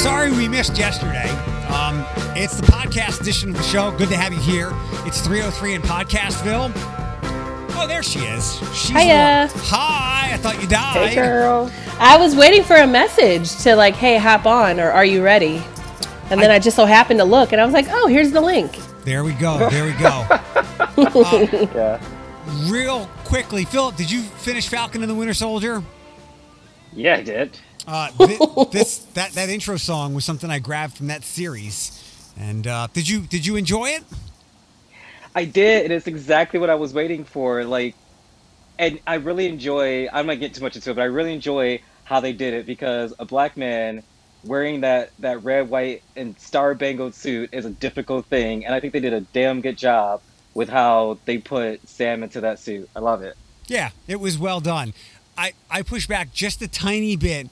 sorry we missed yesterday. Um, it's the podcast edition of the show. Good to have you here. It's 303 in Podcastville. Oh, there she is. She's Hiya. one- Hi. I thought you died. Hey, girl. I was waiting for a message to like, hey, hop on or are you ready? And then I, just so happened to look and I was like, oh, here's the link. There we go. There we go. Yeah. Real quickly, Philip, did you finish Falcon and the Winter Soldier? Yeah, I did. Uh, thi- this that that intro song was something I grabbed from that series. And uh, did you did you enjoy it? I did, and it's exactly what I was waiting for. Like, and I really enjoy. I'm not getting too much into it, but I really enjoy how they did it because a black man wearing that that red, white, and star bangled suit is a difficult thing, and I think they did a damn good job with how they put Sam into that suit. I love it. Yeah, it was well done. I, I push back just a tiny bit,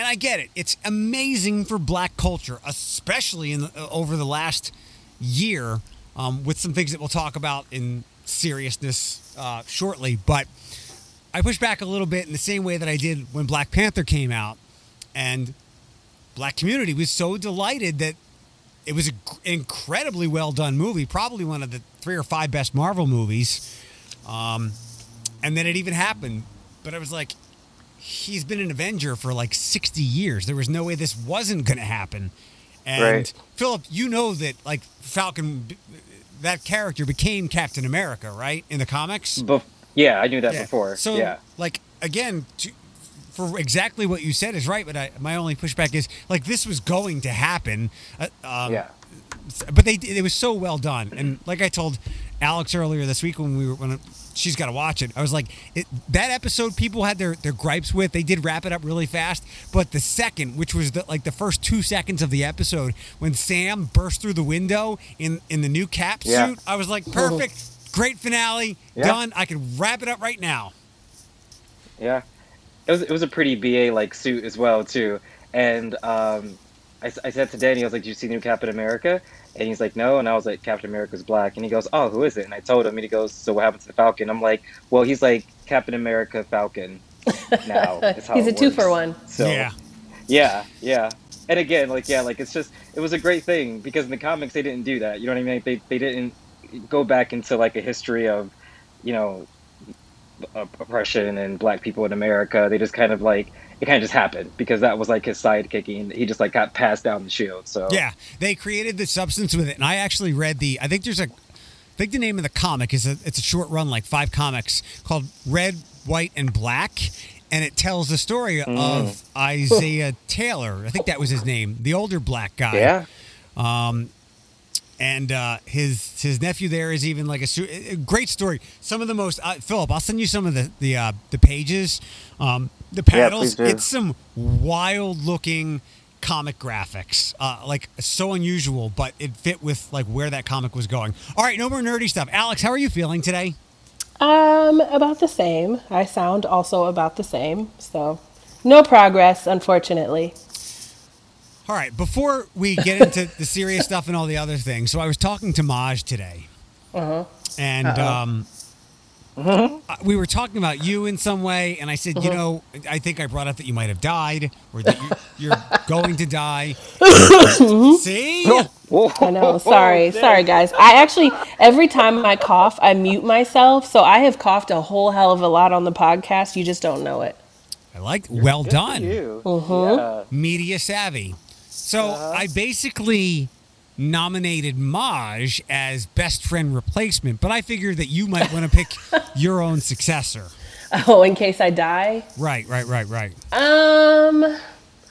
and I get it. It's amazing for black culture, especially in uh, over the last year, um, with some things that we'll talk about in seriousness uh, shortly. But I push back a little bit in the same way that I did when Black Panther came out, and black community was so delighted that it was an incredibly well done movie, probably one of the three or five best Marvel movies. Um, and then it even happened. But I was like, he's been an Avenger for like 60 years. There was no way this wasn't going to happen. And Right. Philip, you know that like Falcon, that character became Captain America, right? In the comics? Bef- yeah, I knew that Yeah. before. So, yeah. like again, to, for exactly what you said is right. But I, my only pushback is like this was going to happen. Uh, um, yeah. but they it was so well done and like i told alex earlier this week when we were when she's got to watch it i was like it, that episode people had their their gripes with they did wrap it up really fast but the second which was the, like the first two seconds of the episode when sam burst through the window in in the new cap Yeah. suit i was like perfect great finale Yeah. done i could wrap it up right now Yeah, it was it was a pretty BA like suit as well too. And um, I, s- I said to Danny, I was like, "Do you see new Captain America?" And he's like, "No." And I was like, "Captain America's black." And he goes, "Oh, who is it?" And I told him, and he goes, "So what happened to the Falcon?" I'm like, "Well, he's like Captain America Falcon now." is how He's a two for one. So yeah yeah, yeah. And again, like yeah, like it's just it was a great thing because in the comics they didn't do that. You know what I mean? They they didn't go back into like a history of, you know, op- Uh, oppression and black people in America. They just kind of like it kind of just happened because that was like his sidekicking. he just like got passed down the shield. So Yeah, they created the substance with it, and I actually read the. I think there's a. I think the name of the comic is a. It's a short run, like five comics, called Red, White, and Black, and it tells the story hmm. of Isaiah Taylor. I think that was his name, the older black guy. yeah, um, and uh, his his nephew there is even like a, su- a great story. Some of the most uh, Philip, I'll send you some of the the uh, the pages, um, the panels. please do. it's some wild looking comic graphics, uh, like so unusual, but it fit with like where that comic was going. All right, no more nerdy stuff. Alex, how are you feeling today? Um, about the same. I sound also about the same. So no progress, unfortunately. All right, before we get into the serious stuff and all the other things, so I was talking to Maj today, and um, uh, we were talking about you in some way, and I said, you know, I think I brought up that you might have died or that you, you're going to die. See, I know. Sorry. Sorry, guys. I actually, every time I cough, I mute myself. So I have coughed a whole hell of a lot on the podcast. You just don't know it. I like. Well Good done, you. Mm-hmm. Yeah. media savvy. So I basically nominated Maj as best friend replacement, but I figured that you might want to pick your own successor. Oh, in case I die? Right, right, right, right. Um,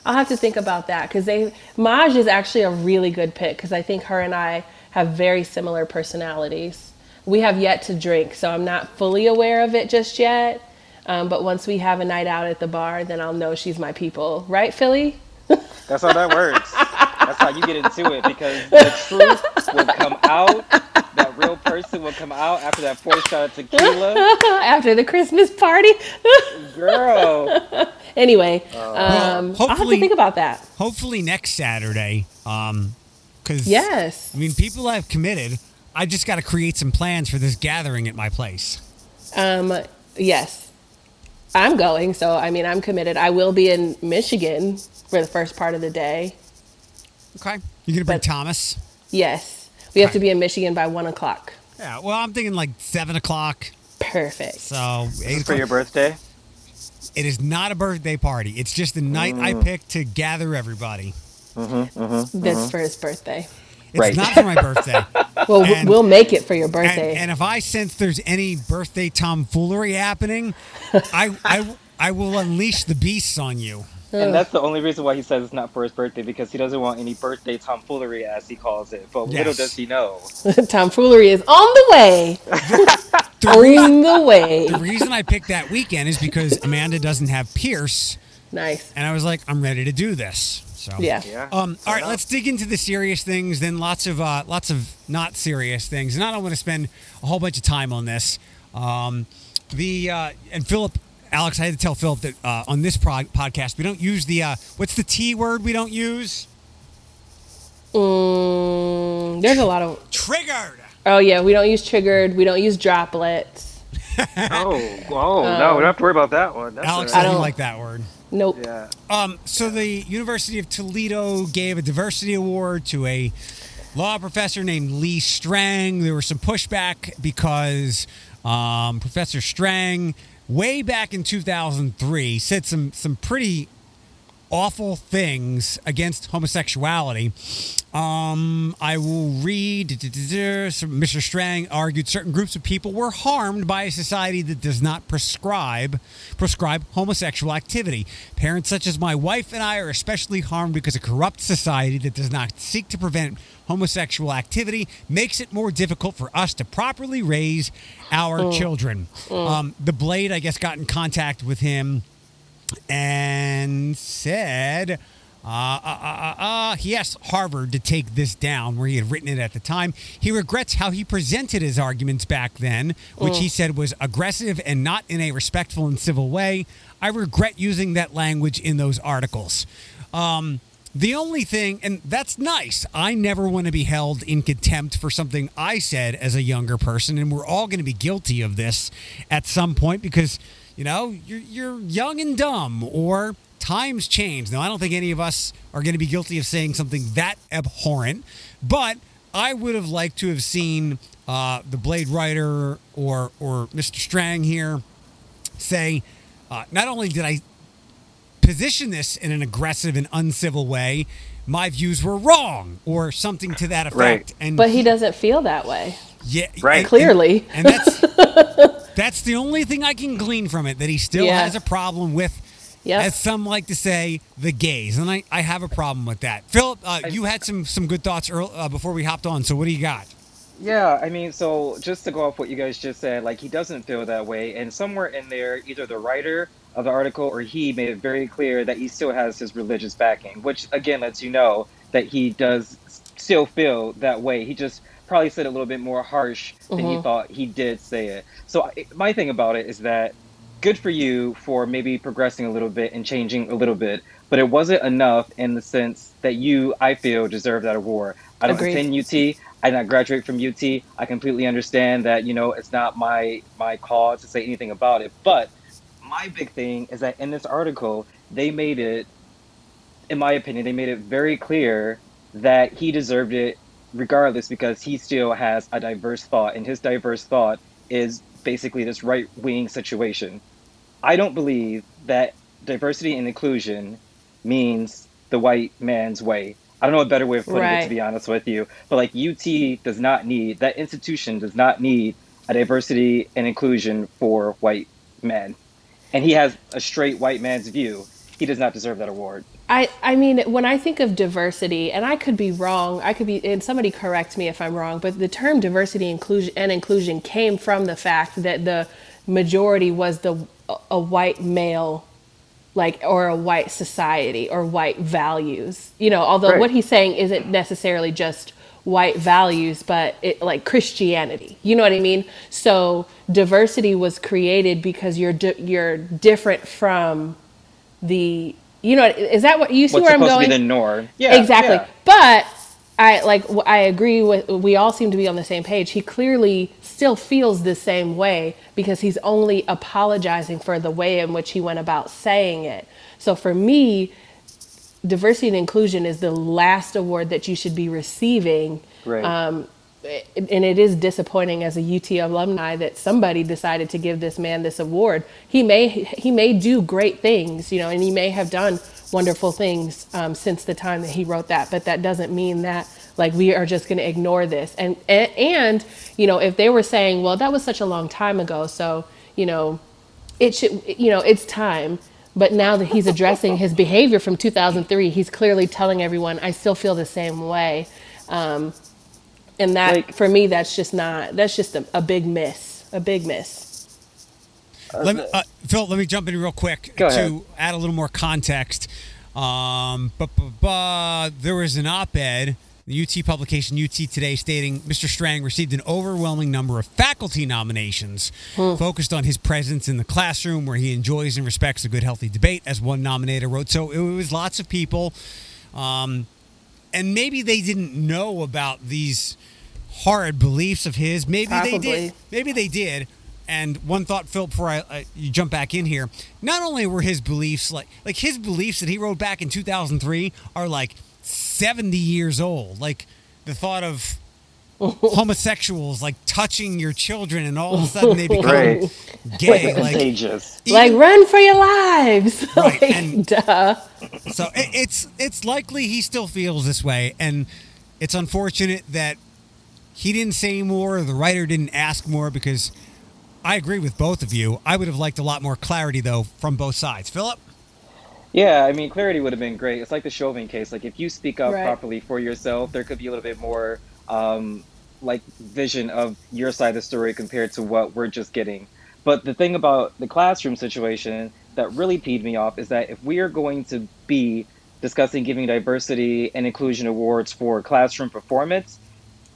I'll have to think about that because they Maj is actually a really good pick because I think her and I have very similar personalities. We have yet to drink, so I'm not fully aware of it just yet. Um, but once we have a night out at the bar, then I'll know she's my people, right, Philly? That's how that works. That's how you get into it because the truth will come out. That real person will come out after that fourth shot of tequila. After the Christmas party. Girl. anyway, Well, um, I'll have to think about that. Hopefully next Saturday, um, because Yes. I mean people have committed. I just got to create some plans for this gathering at my place. Um, yes. I'm going, so I mean, I'm committed. I will be in Michigan for the first part of the day. Okay. You're gonna bring But- Thomas. Yes, we have Okay. to be in Michigan by one o'clock. Yeah. Well, I'm thinking like seven o'clock. Perfect. So eight For your birthday? It is not a birthday party. It's just the night I Mm. picked to gather everybody. Mm-hmm. That's for his birthday. It's Right. not for my birthday. Well, And- we'll make it for your birthday. and if I sense there's any birthday tomfoolery happening, I, I, I will unleash the beasts on you. And that's the only reason why he says it's not for his birthday because he doesn't want any birthday tomfoolery, as he calls it. But little does he know. Tomfoolery is on the way. The, rea- On the way. the reason I picked that weekend is because Amanda doesn't have Pierce, Nice. and I was like, I'm ready to do this. So Yeah. Yeah. Um, all right, let's dig into the serious things. Then lots of uh, lots of not serious things, and I don't want to spend a whole bunch of time on this. Um, the uh, and Philip, Alex, I had to tell Philip that uh, on this prog- podcast we don't use the uh, what's the T word we don't use? Mm, there's a lot of. Triggered. Oh yeah, we don't use triggered. We don't use droplets. Oh, oh no, we don't have to worry about that one. That's Alex all doesn't don't- like that word. Nope. Yeah. Um, so the University of Toledo gave a diversity award to a law professor named Lee Strang. There was some pushback because um, Professor Strang, way back in 2003, said some some pretty awful things against homosexuality. Um, I will read. Mr. Strang argued certain groups of people were harmed by a society that does not prescribe prescribe homosexual activity. Parents such as my wife and I are especially harmed because a corrupt society that does not seek to prevent homosexual activity makes it more difficult for us to properly raise our children. Um, the Blade, I guess, got in contact with him and said uh, uh, uh, uh, uh, he asked Harvard to take this down where he had written it at the time. He regrets how he presented his arguments back then, which he said was aggressive and not in a respectful and civil way. I regret using that language in those articles. Um, the only thing, and that's nice, I never want to be held in contempt for something I said as a younger person, and we're all going to be guilty of this at some point because, you know, you're, you're young and dumb, or times change. Now, I don't think any of us are going to be guilty of saying something that abhorrent, but I would have liked to have seen uh, the Blade writer or or Mr. Strang here say, uh, not only did I position this in an aggressive and uncivil way, my views were wrong or something to that effect. Right. And But he doesn't feel that way. yeah, Right. and- Clearly. and, and that's that's the only thing I can glean from it that he still Yeah. has a problem with. Yep. As some like to say, the gays, and I, I have a problem with that. Philip, uh, you had some some good thoughts earl uh, before we hopped on. So what do you got? Yeah, I mean, so just to go off what you guys just said, like he doesn't feel that way, and somewhere in there, either the writer of the article or he made it very clear that he still has his religious backing, which again lets you know that he does still feel that way. He just probably said a little bit more harsh than he mm-hmm. thought he did say it. So I- my thing about it is that good for you for maybe progressing a little bit and changing a little bit, but it wasn't enough in the sense that you, I feel, deserve that award. I don't Agreed. attend UT. I did not graduate from UT. I completely understand that you know it's not my my call to say anything about it. But my big thing is that in this article, they made it, in my opinion, they made it very clear that he deserved it regardless because he still has a diverse thought, and his diverse thought is basically this right wing situation. I don't believe that diversity and inclusion means the white man's way. I don't know a better way of putting it, to be honest with you. But like UT does not need that institution does not need a diversity and inclusion for white men, and he has a straight white man's view. He does not deserve that award. I, I mean, when I think of diversity, and I could be wrong, I could be, and somebody correct me if I'm wrong, but the term diversity inclusion and inclusion came from the fact that the majority was the a white male, like or a white society or white values. You know, although Right. what he's saying isn't necessarily just white values, but it like Christianity. You know what I mean? So diversity was created because you're di- you're different from the you know is that what you see What's where I'm supposed going? to be the norm? Yeah, exactly. yeah. But I like I agree with we all seem to be on the same page. He clearly still feels the same way because he's only apologizing for the way in which he went about saying it. So for me, diversity and inclusion is the last award that you should be receiving. Right. Um, and it is disappointing as a UT alumni that somebody decided to give this man this award. He may he may do great things, you know, and he may have done wonderful things um, since the time that he wrote that. But that doesn't mean that like we are just going to ignore this. And, and and you know, if they were saying, well, that was such a long time ago, so you know, it should you know, it's time. But now that he's addressing his behavior from 2003, he's clearly telling everyone, I still feel the same way. Um, and that Like- for me, that's just not. That's just a, a big miss. A big miss. Let me, uh, Phil, let me jump in real quick to ahead. add a little more context. Um, but, there was an op-ed, the UT publication UT Today, stating Mr. Strang received an overwhelming number of faculty nominations focused on his presence in the classroom, where he enjoys and respects a good, healthy debate, as one nominator wrote. So it was lots of people, um, and maybe they didn't know about these horrid beliefs of his. Maybe they did. Maybe they did. And one thought, Phil, before I, I you jump back in here, not only were his beliefs like like his beliefs that he wrote back in 2003 are like 70 years old. Like the thought of homosexuals like touching your children, and all of a sudden they become Right. gay. Like contagious. like even- run for your lives. Right, like, and- duh. So it, it's it's likely he still feels this way, and it's unfortunate that he didn't say more. Or the writer didn't ask more because I agree with both of you. I would have liked a lot more clarity though from both sides. Philip, Yeah, I mean, clarity would have been great. It's like the Chauvin case. Like, if you speak up Right. properly for yourself, there could be a little bit more, um, like, vision of your side of the story compared to what we're just getting. But the thing about the classroom situation that really peed me off is that if we are going to be discussing giving diversity and inclusion awards for classroom performance,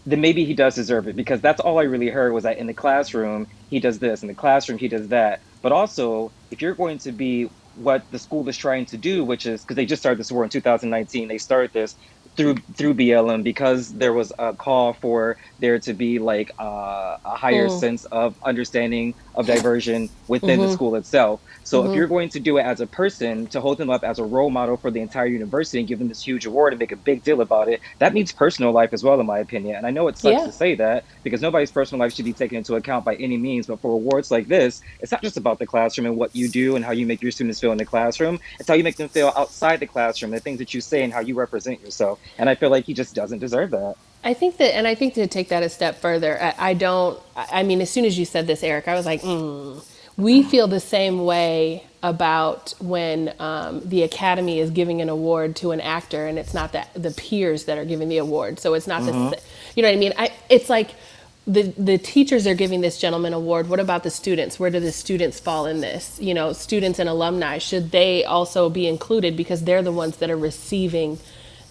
then maybe he does deserve it because that's all I really heard was that in the classroom he does this, in the classroom he does that. But also, if you're going to be what the school is trying to do, which is because they just started this war in 2019, they started this through through BLM because there was a call for there to be like uh, a higher Mm. sense of understanding of diversion within the school itself. So if you're going to do it as a person to hold them up as a role model for the entire university and give them this huge award and make a big deal about it, that means personal life as well, in my opinion. And I know it sucks Yeah. to say that because nobody's personal life should be taken into account by any means. But for awards like this, it's not just about the classroom and what you do and how you make your students feel in the classroom. It's how you make them feel outside the classroom, the things that you say and how you represent yourself. And I feel like he just doesn't deserve that. I think that, and I think to take that a step further, I, I don't. I mean, as soon as you said this, Eric, I was like, mm. we feel the same way about when um, the Academy is giving an award to an actor, and it's not the the peers that are giving the award. So it's not the, you know what I mean? I, it's like the the teachers are giving this gentleman award. What about the students? Where do the students fall in this? You know, students and alumni should they also be included because they're the ones that are receiving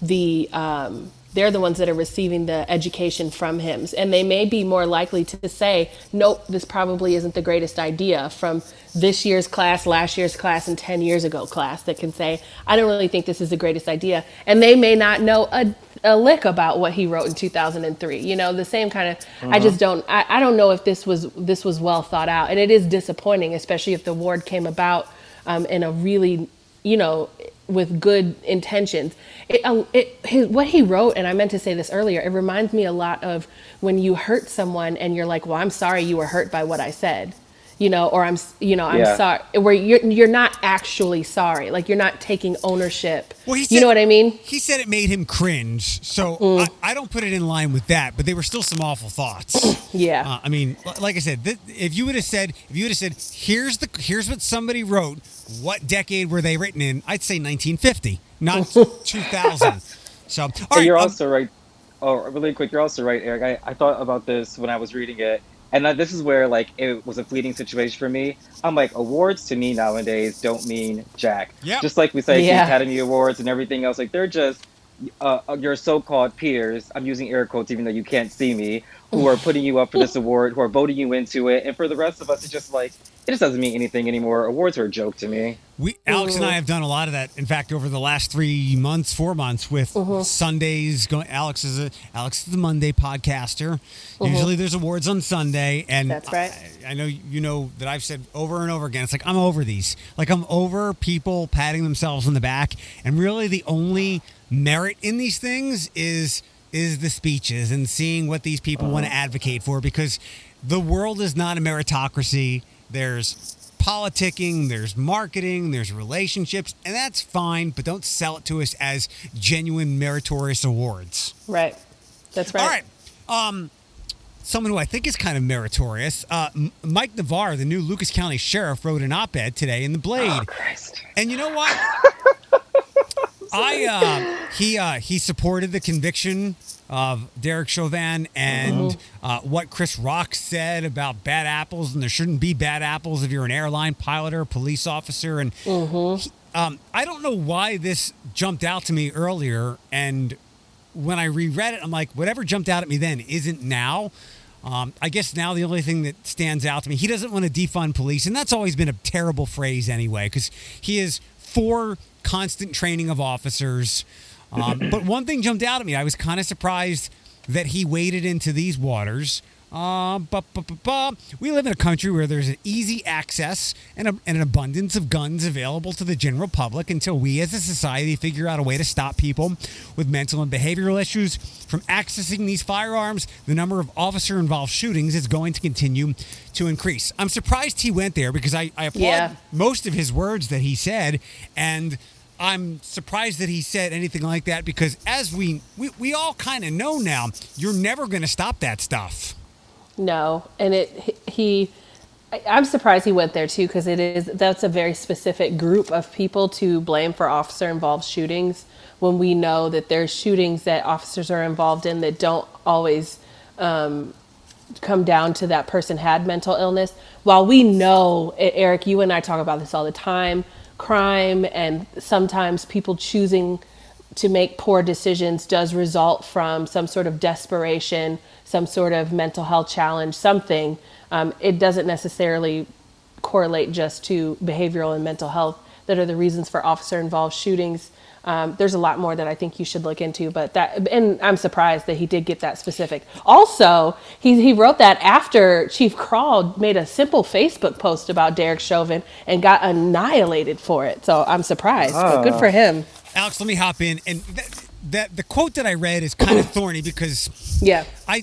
the um, they're the ones that are receiving the education from him. And they may be more likely to say nope this probably isn't the greatest idea from this year's class last year's class and 10 years ago class that can say i don't really think this is the greatest idea. And they may not know a, a lick about what he wrote in 2003 you know the same kind of i just don't I, I don't know if this was this was well thought out. And it is disappointing especially if the award came about um, in a really you know, with good intentions. It, uh, it, his, what he wrote, and I meant to say this earlier, it reminds me a lot of when you hurt someone and you're like, well, I'm sorry you were hurt by what I said. You know, or I'm, you know, I'm Yeah. sorry. Where you're you're not actually sorry, like you're not taking ownership. Well, he you know what I mean? He said it made him cringe, so Mm. I, I don't put it in line with that. But they were still some awful thoughts. Yeah. Uh, I mean, like I said, th- if you would have said, if you would have said, here's the here's what somebody wrote. What decade were they written in? I'd say 1950, not 2000. So, all But you're um, also right. Oh, really quick, you're also right, Eric. I, I thought about this when I was reading it, and this is where like it was a fleeting situation for me. I'm like, awards to me nowadays don't mean jack. Yep. Just like we say Yeah. the Academy Awards and everything else, like they're just uh, uh, your so-called peers. I'm using air quotes even though you can't see me, who are putting you up for this award, who are voting you into it, and for the rest of us, it's just like it just doesn't mean anything anymore. Awards are a joke to me. We Alex and I have done a lot of that. In fact, over the last three months, four months, with mm-hmm. Sundays going. Alex is a Alex is the Monday podcaster. Mm-hmm. Usually, there's awards on Sunday, and That's right. I, I know you know that I've said over and over again. It's like I'm over these. Like I'm over people patting themselves on the back, and really the only merit in these things is is the speeches and seeing what these people want to advocate for because the world is not a meritocracy. There's politicking, there's marketing, there's relationships, and that's fine, but don't sell it to us as genuine meritorious awards. Right. That's right. All right. Um, someone who I think is kind of meritorious, uh, Mike Navarre, the new Lucas County Sheriff, wrote an op-ed today in the Blade. Oh Christ! And you know what? I uh, he uh, he supported the conviction of Derek Chauvin and uh, what Chris Rock said about bad apples, and there shouldn't be bad apples if you're an airline pilot or a police officer. And he- um, I don't know why this jumped out to me earlier, and when I reread it, I'm like, whatever jumped out at me then isn't now. Um, I guess now the only thing that stands out to me, he doesn't want to defund police, and that's always been a terrible phrase anyway, because he is for constant training of officers. Um, but one thing jumped out at me. I was kind of surprised that he waded into these waters. Uh, bu- bu- bu- bu- we live in a country where there's an easy access and, a, and an abundance of guns available to the general public until we as a society figure out a way to stop people with mental and behavioral issues from accessing these firearms. The number of officer involved shootings is going to continue to increase. I'm surprised he went there because I, I applaud Yeah. most of his words that he said and i'm surprised that he said anything like that because as we we, we all kind of know now you're never going to stop that stuff No, and it he. I'm surprised he went there too because it is that's a very specific group of people to blame for officer involved shootings when we know that there's shootings that officers are involved in that don't always um, come down to that person had mental illness. While we know, Eric, you and I talk about this all the time, crime and sometimes people choosing to make poor decisions does result from some sort of desperation, some sort of mental health challenge, something. Um, it doesn't necessarily correlate just to behavioral and mental health that are the reasons for officer involved shootings. Um, there's a lot more that I think you should look into, but that, and I'm surprised that he did get that specific. Also, he, he wrote that after Chief Kral made a simple Facebook post about Derek Chauvin and got annihilated for it. So I'm surprised, but good for him. alex let me hop in and that, that the quote that i read is kind of thorny because Yeah. I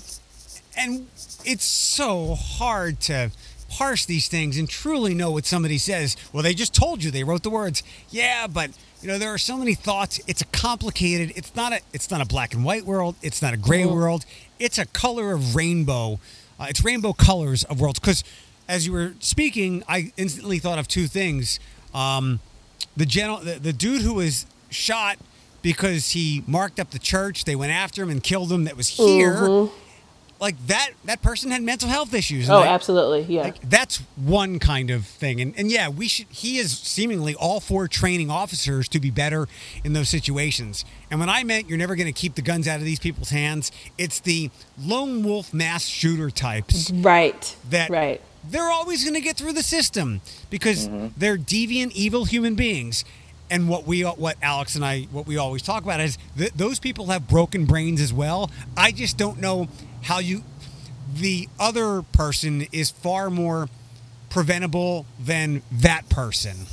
and it's so hard to parse these things and truly know what somebody says. Well, they just told you they wrote the words. Yeah, but you know there are so many thoughts. It's a complicated. It's not a. It's not a black and white world. It's not a gray world. It's a color of rainbow. Uh, it's rainbow colors of worlds. Because as you were speaking, I instantly thought of two things. Um, the general, the, the dude who was shot because he marked up the church. They went after him and killed him. That was here. Like that. That person had mental health issues. Oh, I- absolutely. Yeah. like, that's one kind of thing. And, and yeah, we should. He is seemingly all for training officers to be better in those situations. And when I meant you're never going to keep the guns out of these people's hands, it's the lone wolf mass shooter types right. that right. they're always going to get through the system because mm-hmm. they're deviant, evil human beings. And what we, what Alex and I, what we always talk about is that those people have broken brains as well. I just don't know how you, the other person is far more preventable than that person.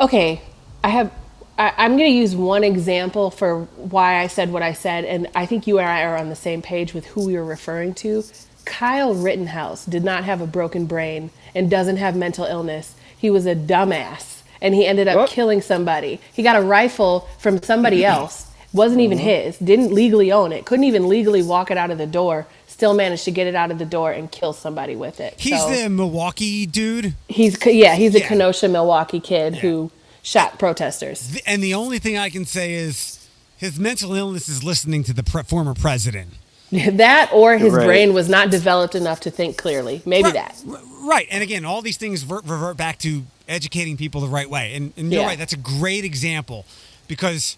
Okay, I have. I, I'm going to use one example for why I said what I said, and I think you and I are on the same page with who we were referring to. Kyle Rittenhouse did not have a broken brain and doesn't have mental illness. He was a dumbass, and he ended up What? killing somebody. He got a rifle from somebody else. Wasn't even mm-hmm. his. Didn't legally own it. Couldn't even legally walk it out of the door. Still managed to get it out of the door and kill somebody with it. He's So- the Milwaukee dude. He's yeah, he's a Yeah. Kenosha, Milwaukee kid who shot protesters. And the only thing I can say is his mental illness is listening to the pre- former president. that or his Right. brain was not developed enough to think clearly. Maybe right, that. Right. And again, all these things revert, revert back to educating people the right way. And, and you're Yeah. right. That's a great example because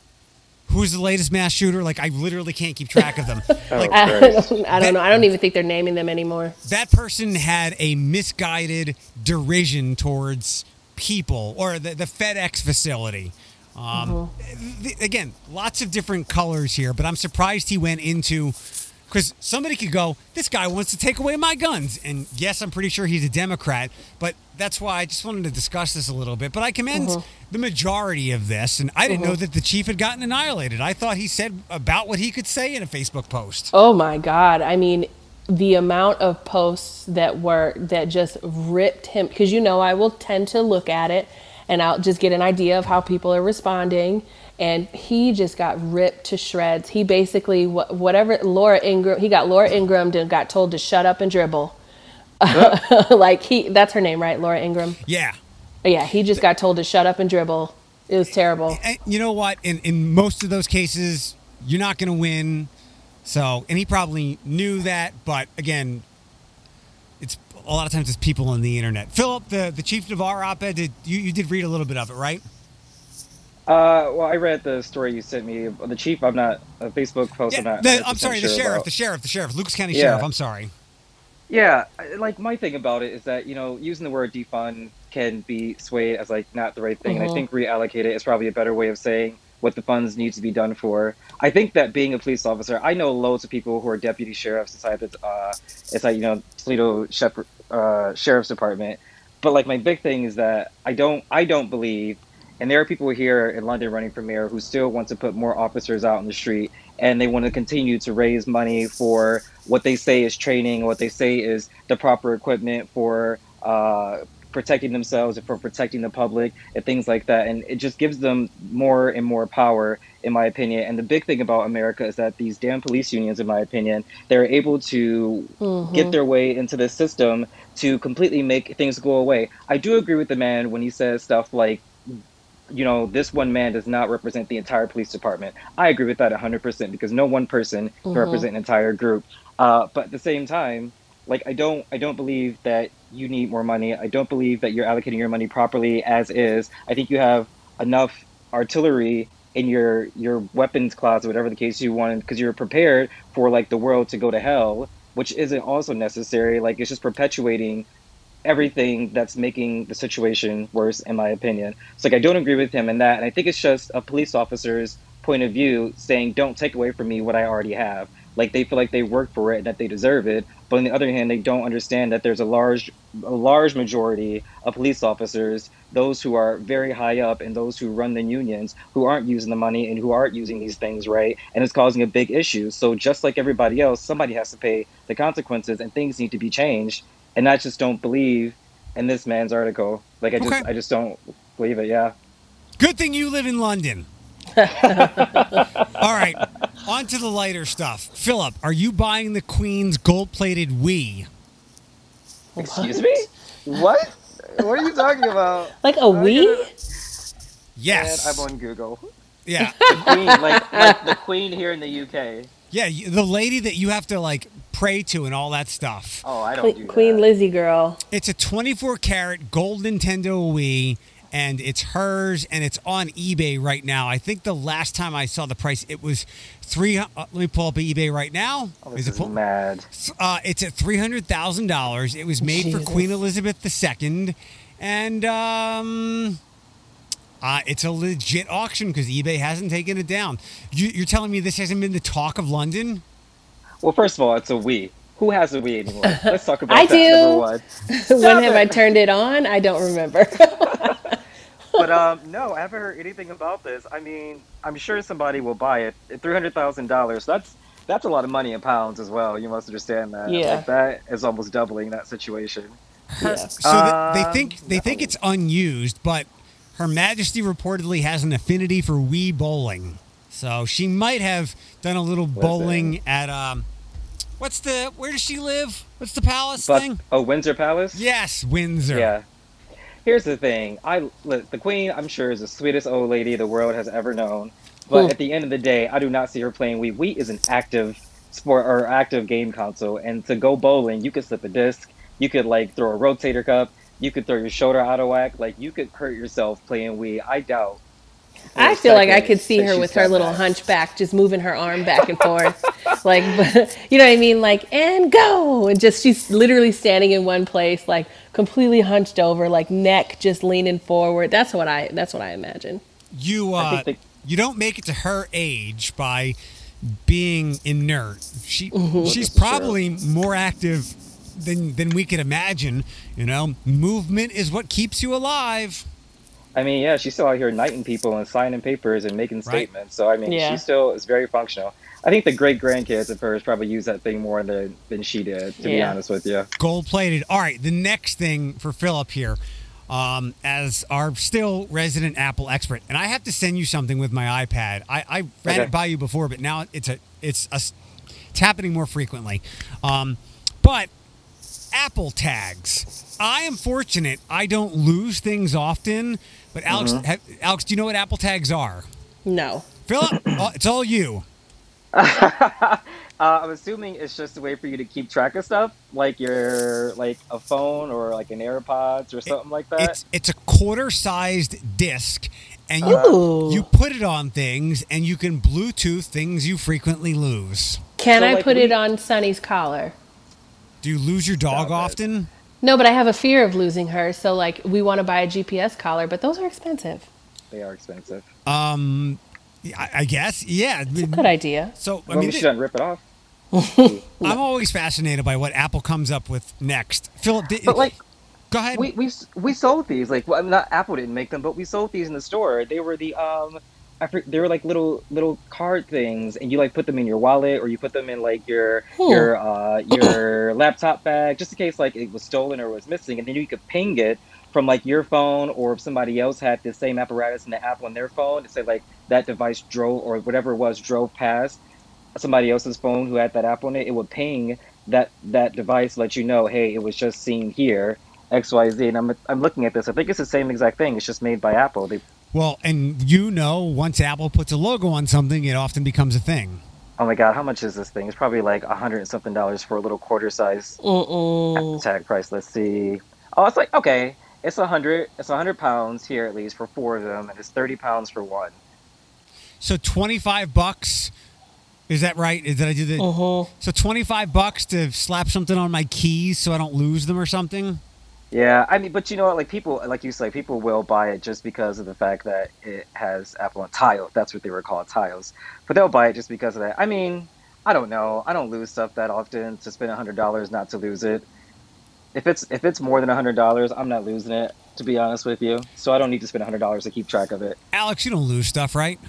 who's the latest mass shooter? Like I literally can't keep track of them. like I don't, I don't know. I don't even think they're naming them anymore. that person had a misguided derision towards people or the, the FedEx facility. Um, th- again, lots of different colors here, but I'm surprised he went into because somebody could go, this guy wants to take away my guns. And yes, I'm pretty sure he's a Democrat, but that's why I just wanted to discuss this a little bit. But I commend mm-hmm. the majority of this, and I didn't know mm-hmm. that the chief had gotten annihilated. I thought he said about what he could say in a Facebook post. Oh my God. I mean, the amount of posts that were, that just ripped him, because you know, I will tend to look at it and I'll just get an idea of how people are responding. And he just got ripped to shreds. He basically, whatever, Laura Ingraham, he got Laura Ingraham and got told to shut up and dribble. like he, that's her name, right? Laura Ingraham. Yeah. Yeah, he just got told to shut up and dribble. It was terrible. And you know what? In in most of those cases, you're not going to win. So, and he probably knew that, but again, it's a lot of times it's people on the internet. Philip, the the Chief of our op-ed, did you you did read a little bit of it, right? Uh, well, I read the story you sent me. The chief, I'm not a Facebook post. I'm not. the, I'm 100% sorry, the sure sheriff, about. the sheriff, the sheriff, Lucas County Yeah. Sheriff. I'm sorry. Yeah, like my thing about it is that you know using the word defund can be swayed as like not the right thing, and I Mhm. think reallocate it is probably a better way of saying what the funds need to be done for. I think that being a police officer, I know loads of people who are deputy sheriffs inside the uh, it's like you know Toledo Shepherd, uh, Sheriff's Department, but like my big thing is that I don't I don't believe, and there are people here in London running for mayor who still want to put more officers out on the street, and they want to continue to raise money for what they say is training, what they say is the proper equipment for uh, protecting themselves and for protecting the public and things like that. And it just gives them more and more power, in my opinion. And the big thing about America is that these damn police unions, in my opinion, they're able to get their way into the system to completely make things go away. I do agree with the man when he says stuff like, you know, this one man does not represent the entire police department. I agree with that 100% because no one person can represent an entire group. Uh, but at the same time, like I don't, I don't believe that you need more money. I don't believe that you're allocating your money properly as is. I think you have enough artillery in your your weapons closet, whatever the case you want, because you're prepared for like the world to go to hell, which isn't also necessary. Like it's just perpetuating everything that's making the situation worse, in my opinion. So like I don't agree with him in that, and I think it's just a police officer's point of view saying, "Don't take away from me what I already have." Like they feel like they work for it and that they deserve it, but on the other hand, they don't understand that there's a large, a large majority of police officers, those who are very high up and those who run the unions, who aren't using the money and who aren't using these things right, and it's causing a big issue. So just like everybody else, somebody has to pay the consequences, and things need to be changed. And I just don't believe in this man's article. Like I just, Okay. I just don't believe it. Yeah. Good thing you live in London. All right, on to the lighter stuff. Philip, are you buying the Queen's gold-plated Wii? Excuse me. What? What are you talking about? Like a Wii? Yes. And I'm on Google. yeah. The Queen, like, like the Queen here in the UK. Yeah, the lady that you have to like pray to and all that stuff. Oh, I don't do Queen, that. Queen Lizzie girl. It's a 24 karat gold Nintendo Wii, and it's hers, and it's on eBay right now. I think the last time I saw the price, it was three. Uh, let me pull up eBay right now. Oh, this it is pull- mad. Uh, it's at three hundred thousand dollars. It was made for Queen Elizabeth II, and um, uh, it's a legit auction because eBay hasn't taken it down. You, you're telling me this hasn't been the talk of London? Well, first of all, it's a Wii. Who has a Wii anymore? Let's talk about I that. do. Number one. when have. I turned it on? I don't remember. But um, no, I haven't heard anything about this. I mean, I'm sure somebody will buy it. Three hundred thousand dollars. That's that's a lot of money in pounds as well. You must understand that. Yeah. Like, that is almost doubling that situation. yeah. So th- they Um, think they think it's unused, but Her Majesty reportedly has an affinity for Wii bowling, so she might have done a little bowling at um, what's the where does she live? What's the palace But thing? oh, Windsor Palace. Yes, Windsor. Yeah. Here's the thing. I look, the Queen, I'm sure, is the sweetest old lady the world has ever known. But Hmm. at the end of the day, I do not see her playing Wii. Wii is an active sport or active game console, and to go bowling, you could slip a disc, you could like throw a rotator cup, you could throw your shoulder out of whack, like you could hurt yourself playing Wii. I doubt I feel like I could see her with her little that. hunchback, just moving her arm back and forth, like you know what I mean, like and go, and just she's literally standing in one place, like completely hunched over, like neck just leaning forward. That's what I. That's what I imagine. You uh, think they- you don't make it to her age by being inert. She she's Sure. probably more active than than we could imagine. You know, movement is what keeps you alive. I mean, yeah, she's still out here knighting people and signing papers and making Right. statements. So I mean, Yeah. she still is very functional. I think the great grandkids of hers probably use that thing more than than she did. To be honest with you. Gold plated. All right, the next thing for Philip here, um, as our still resident Apple expert, and I have to send you something with my iPad. I, I ran Okay. it by you before, but now it's a it's a it's happening more frequently. Um, but Apple tags. I am fortunate. I don't lose things often. But Alex, Mm-hmm. ha- Alex, do you know what Apple tags are? No, Philip, it's all you. Uh, I'm assuming it's just a way for you to keep track of stuff, like your like a phone or like an AirPods or something like that. It's it's a quarter sized disc, and you Ooh. you put it on things, and you can Bluetooth things you frequently lose. can So, I like, put we- it on Sunny's collar? Do you lose your dog Stop it. often? No, but I have a fear of losing her. So like, we want to buy a GPS collar, but those are expensive. they are expensive. Um, I, I guess yeah. Good idea. So I Well, mean, she doesn't rip it off. I'm always fascinated by what Apple comes up with next. Philip, did, But like go ahead. we we we sold these like well, not Apple didn't make them, but we sold these in the store. They were the um. I they were like little little card things, and you like put them in your wallet, or you put them in like your Hmm. your uh, your laptop bag, just in case like it was stolen or was missing, and then you could ping it from like your phone, or if somebody else had the same apparatus in the app on their phone, to say like that device drove or whatever it was drove past somebody else's phone who had that app on it, it would ping that that device, let you know, hey, it was just seen here, X Y Z. And I'm I'm looking at this. I think it's the same exact thing. It's just made by Apple. They well, and you know, once Apple puts a logo on something, it often becomes a thing. Oh my god, how much is this thing? It's probably like a hundred and something dollars for a little quarter size Mm-mm. tag price. Let's see. Oh, it's like okay, it's a hundred. It's a hundred pounds here at least for four of them, and it's thirty pounds for one. So twenty five bucks. Is that right? Is that I do the Mhm. so twenty five bucks to slap something on my keys so I don't lose them or something? Yeah, I mean, but you know what? Like people, like you say, people will buy it just because of the fact that it has Apple on tile. That's what they were called, tiles. But they'll buy it just because of that. I mean, I don't know. I don't lose stuff that often. To spend a hundred dollars not to lose it. If it's if it's more than a hundred dollars, I'm not losing it. To be honest with you, so I don't need to spend a hundred dollars to keep track of it. Alex, you don't lose stuff, right?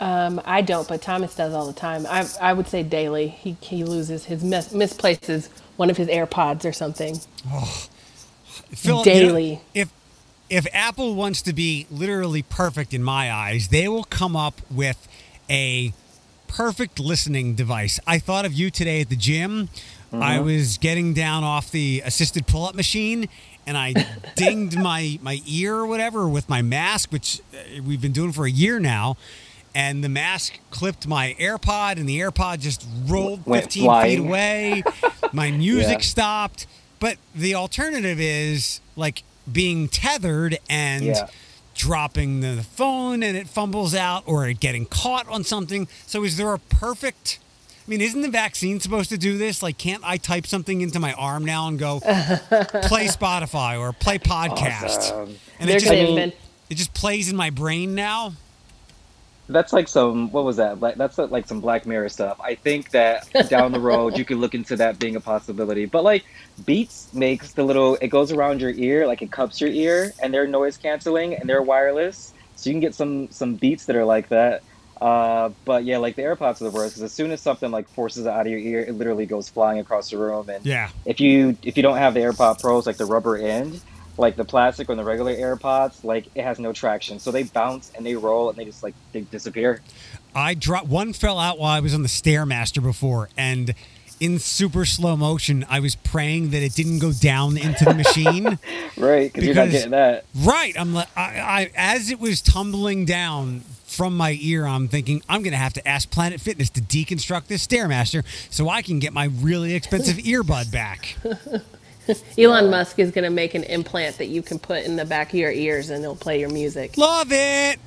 Um, I don't, but Thomas does all the time. I I would say daily. He he loses his mis- misplaces one of his AirPods or something. Philip, you know, Daily. if if Apple wants to be literally perfect in my eyes, they will come up with a perfect listening device. I thought of you today at the gym. I was getting down off the assisted pull-up machine and I dinged my my ear or whatever with my mask, which uh, we've been doing for a year now. And the mask clipped my AirPod, and the AirPod just rolled Went 15 feet away. My music Yeah. stopped. But the alternative is like being tethered and Yeah. dropping the phone and it fumbles out or it getting caught on something. So is there a perfect I mean, isn't the vaccine supposed to do this? Like, can't I type something into my arm now and go play Spotify or play podcast? Awesome. And They're it just, gonna I mean- invent. it just plays in my brain now. That's like some what was that? Like that's like some Black Mirror stuff. I think that down the road you could look into that being a possibility. But like Beats makes the little it goes around your ear, like it cups your ear, and they're noise canceling and they're wireless, so you can get some some Beats that are like that. Uh, but yeah, like the AirPods are the worst because as soon as something like forces it out of your ear, it literally goes flying across the room. And Yeah. if you if you don't have the AirPod Pros, like the rubber end, like the plastic on the regular AirPods, like it has no traction, so they bounce and they roll and they just like they disappear. I dropped one fell out while I was on the Stairmaster before, and in super slow motion, I was praying that it didn't go down into the machine. Right, because you're not getting that. right. I'm like, I, I, as it was tumbling down from my ear, I'm thinking I'm going to have to ask Planet Fitness to deconstruct this Stairmaster so I can get my really expensive earbud back. Elon Musk is going to make an implant that you can put in the back of your ears and it'll play your music. Love it.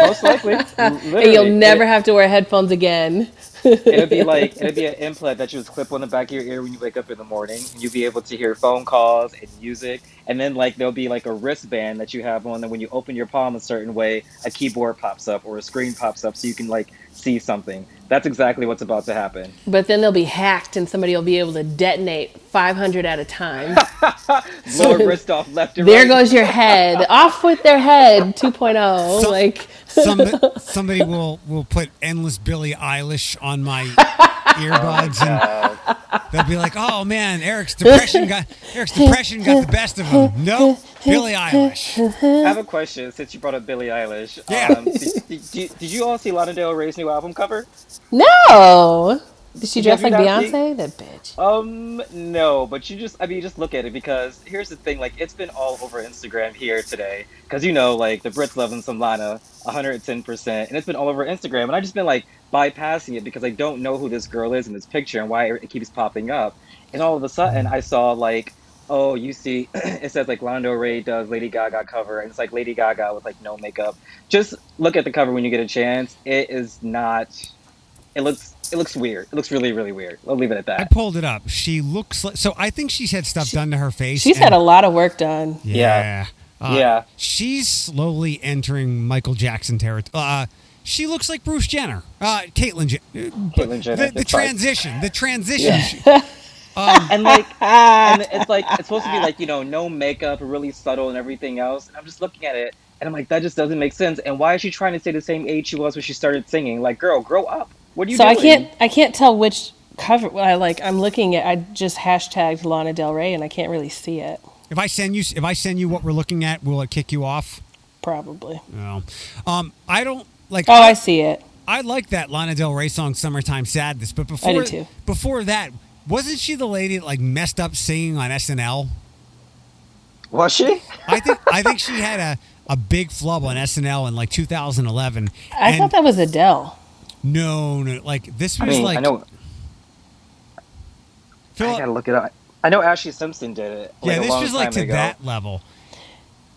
Most likely. And you'll never It, have to wear headphones again. it'd be like it'd be an implant that you just clip on the back of your ear when you wake up in the morning. And you'll be able to hear phone calls and music. And then like there'll be like a wristband that you have on, and when you open your palm a certain way, a keyboard pops up or a screen pops up, so you can like see something. That's exactly what's about to happen. But then they'll be hacked and somebody will be able to detonate 500 at a time. Blow a wrist off left and there right. goes your head. Off with their head 2.0. So- like, Some, somebody will will put endless Billie Eilish on my earbuds, and they'll be like, "Oh man, Eric's depression got Eric's depression got the best of him." No, Billie Eilish. I have a question since you brought up Billie Eilish. Yeah. Um, did, did, did, did you all see Lana Del Rey's new album cover? no. Did she dress like you not seen- Beyonce? That bitch. Um, no, but you just, I mean, you just look at it because here's the thing, like, it's been all over Instagram here today. Because, you know, like, the Brits loving some Lana 110%, and it's been all over Instagram. And I've just been, like, bypassing it because I don't know who this girl is in this picture and why it keeps popping up. And all of a sudden, I saw, like, oh, you see, it says, like, Lana Ray does Lady Gaga cover, and it's, like, Lady Gaga with, like, no makeup. Just look at the cover when you get a chance. It is not, it looks, it looks weird. It looks really, really weird. I'll leave it at that. I pulled it up. She looks like so. I think she's had stuff done to her face. She's and- had a lot of work done. Yeah. Uh, Yeah. She's slowly entering Michael Jackson territory. Uh, she looks like Bruce Jenner. Uh, Caitlyn Jenner. Caitlyn Jenner, The, the that's right. transition. The transition. Yeah. Um, and like and it's like it's supposed to be like you know no makeup really subtle and everything else and i'm just looking at it and i'm like that just doesn't make sense and why is she trying to stay the same age she was when she started singing like girl grow up what are you So I can't I can't tell which cover I like I'm looking at I just hashtagged Lana Del Rey and I can't really see it. If I send you, if I send you what we're looking at, will it kick you off? Probably. No. Um, I don't like. Oh, I see it. I like that Lana Del Rey song "Summertime Sadness," but before too. before that, wasn't she the lady that like messed up singing on SNL? was she I think I think she had a, a big flub on SNL in like 2011. I and thought that was Adele. no, no, like this i was mean like i know Phil- i gotta look it up i know ashlee simpson did it like, yeah, a this long was like to ago. that level.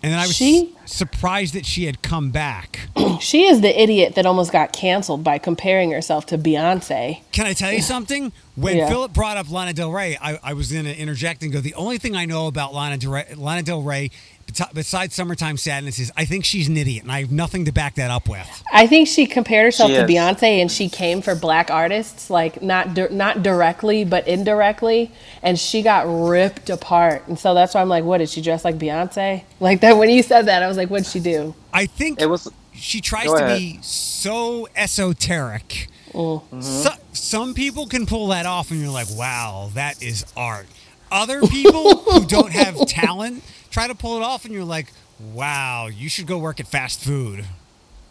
And then I was She- surprised that she had come back. She is the idiot that almost got canceled by comparing herself to Beyonce. Can I tell you something? When Yeah. Philip brought up Lana Del Rey, I, I was going to interject and go, the only thing I know about Lana Del Rey, Lana Del Rey beti- besides Summertime Sadness is I think she's an idiot, and I have nothing to back that up with. I think she compared herself She to is. Beyonce, and she came for black artists, like not di- not directly, but indirectly, and she got ripped apart. And so that's why I'm like, what did she dress like Beyonce? Like that when you said that, I was like, what'd she do? I think it was she tries to ahead. be so esoteric. Mm-hmm. So, some people can pull that off, and you're like, wow, that is art. Other people who don't have talent try to pull it off, and you're like, wow, you should go work at fast food.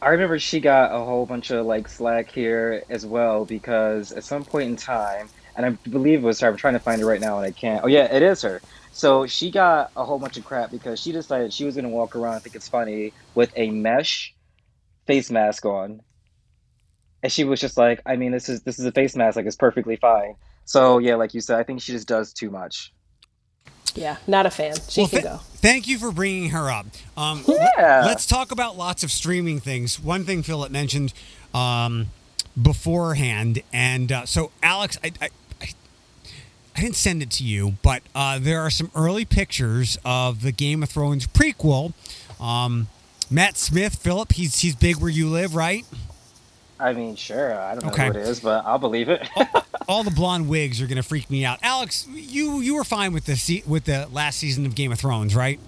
I remember she got a whole bunch of like slack here as well because at some point in time, and I believe it was her. I'm trying to find it right now and I can't. Oh yeah, it is her. So she got a whole bunch of crap because she decided she was gonna walk around. I think it's funny with a mesh face mask on, and she was just like, I mean, this is this is a face mask. Like it's perfectly fine. So yeah, like you said, I think she just does too much. Yeah, not a fan. She Well, can th- go. Thank you for bringing her up. Um, Yeah. Let's talk about lots of streaming things. One thing Philip mentioned um, beforehand, and uh, so Alex, I, I, I, I didn't send it to you, but uh, there are some early pictures of the Game of Thrones prequel. Um, Matt Smith, Philip, he's he's big where you live, right? I mean, sure. I don't know Okay. who it is, but I'll believe it. All the blonde wigs are going to freak me out. Alex, you you were fine with the se- with the last season of Game of Thrones, right?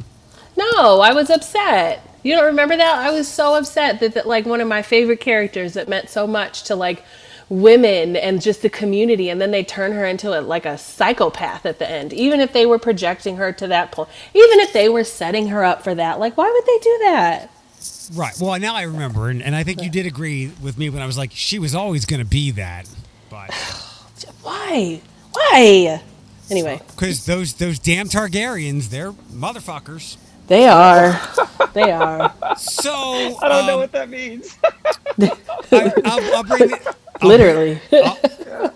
No, I was upset. You don't remember that? I was so upset that, that like one of my favorite characters that meant so much to like women and just the community and then they turn her into a, like a psychopath at the end even if they were projecting her to that point even if they were setting her up for that like why would they do that Right. Well, now I remember, and, and I think you did agree with me when I was like, she was always going to be that, but why why anyway because those those damn Targaryens, they're motherfuckers. they are they are So I don't know um, what that means. I, I'll, I'll bring it. Literally.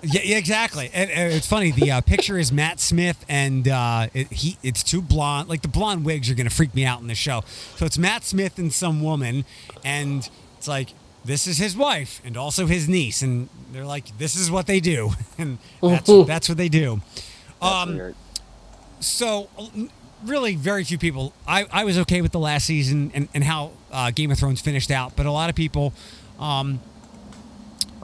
Yeah, yeah, exactly. And, and it's funny. The uh, picture is Matt Smith, and uh, it, he it's two blonde. Like the blonde wigs are gonna freak me out in the show. So it's Matt Smith and some woman, and it's like this is his wife and also his niece, and they're like, this is what they do, and that's that's what they do. Um, so really very few people i, I was okay with the last season and, and how uh, game of thrones finished out but a lot of people um,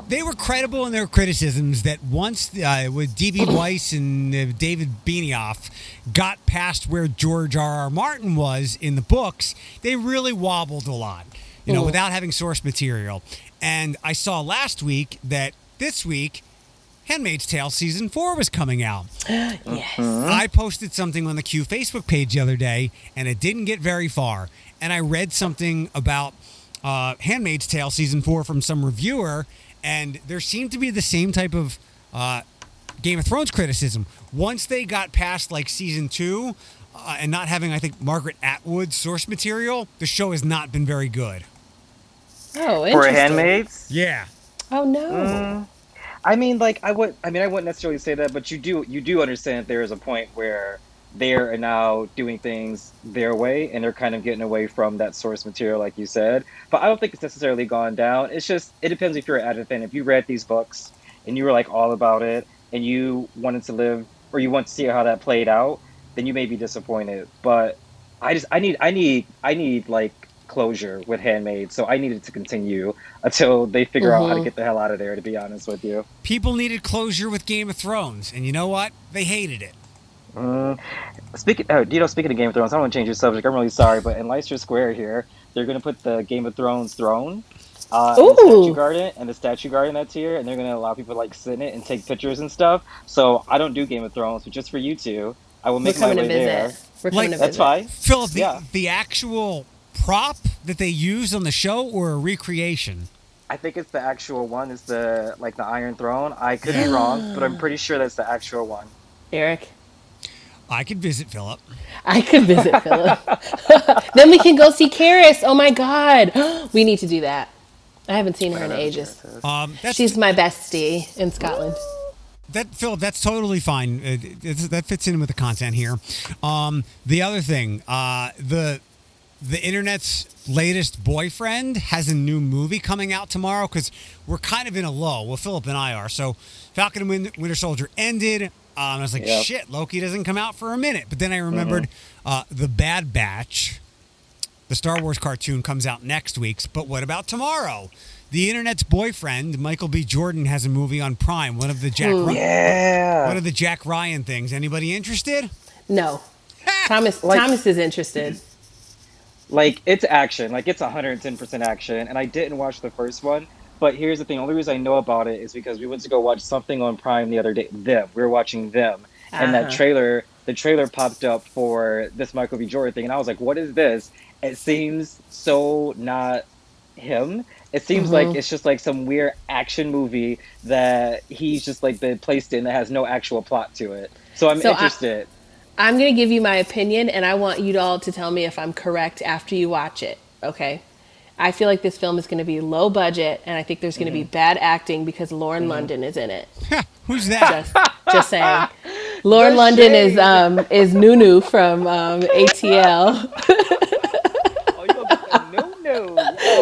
they were credible in their criticisms that once uh, with db weiss and uh, david benioff got past where george R.R. r martin was in the books they really wobbled a lot you know without having source material and i saw last week that this week handmaid's tale season four was coming out yes. I posted something on the Q Facebook page the other day, and it didn't get very far. And I read something about uh, *Handmaid's Tale* season four from some reviewer, and there seemed to be the same type of uh, Game of Thrones criticism. Once they got past like season two, uh, and not having, I think, Margaret Atwood's source material, the show has not been very good. Oh, For handmaids, Yeah. Oh no. Mm, I mean, like I would. I mean, I wouldn't necessarily say that, but you do. You do understand that there is a point where they are now doing things their way, and they're kind of getting away from that source material, like you said. But I don't think it's necessarily gone down. It's just it depends if you're an avid fan. If you read these books and you were like all about it, and you wanted to live or you want to see how that played out, then you may be disappointed. But I just I need I need I need like closure with Handmaid, so I needed to continue until they figure out how to Mhm. get the hell out of there. To be honest with you. People needed closure with Game of Thrones, and you know what? They hated it. Mm. Speaking, oh, you know, speaking of Game of Thrones, I don't want to change your subject. I'm really sorry, but in Leicester Square here, they're going to put the Game of Thrones throne uh, in the Ooh. statue garden and the statue garden that's here, and they're going to allow people to like sit in it and take pictures and stuff. So I don't do Game of Thrones, but just for you two, I will We're make my coming to way visit. there. We're Like- coming to That's visit. fine. Philip, the, Yeah. the actual prop that they used on the show or a recreation? I think it's the actual one. Is the like the Iron Throne? I could be wrong, but I'm pretty sure that's the actual one. Eric. I could visit Philip. I could visit Philip. then we can go see Karis. Oh my God. We need to do that. I haven't seen her in ages. Um, She's my bestie in Scotland. That Philip. That's totally fine. Uh, it's- that fits in with the content here. Um, the other thing, uh, the the internet's latest boyfriend has a new movie coming out tomorrow because we're kind of in a lull. Well, Philip and I are. So Falcon and Win- Winter Soldier ended. Um, I was like, Yep. shit, Loki doesn't come out for a minute. But then I remembered uh, the Bad Batch. The Star Wars cartoon comes out next week, but what about tomorrow? The internet's boyfriend, Michael B. Jordan, has a movie on Prime. One of the Jack, Ry- Yeah. one of the Jack Ryan things. Anybody interested? No. Thomas Like- Thomas is interested. like it's action like it's 110% action and i didn't watch the first one but here's the thing the only reason i know about it is because we went to go watch something on prime the other day them we were watching them and that Uh-huh. trailer the trailer popped up for this michael b jordan thing and i was like what is this it seems so not him it seems like Mhm. it's just like some weird action movie that he's just like been placed in that has no actual plot to it so i'm So interested I'm going to give you my opinion, and I want you all to tell me if I'm correct after you watch it. Okay. I feel like this film is going to be low budget, and I think there's going to be bad acting because Lauren London is in it. Who's that? Just, just saying. Lauren The London is um, is Nunu from um, ATL. oh you gonna get the no no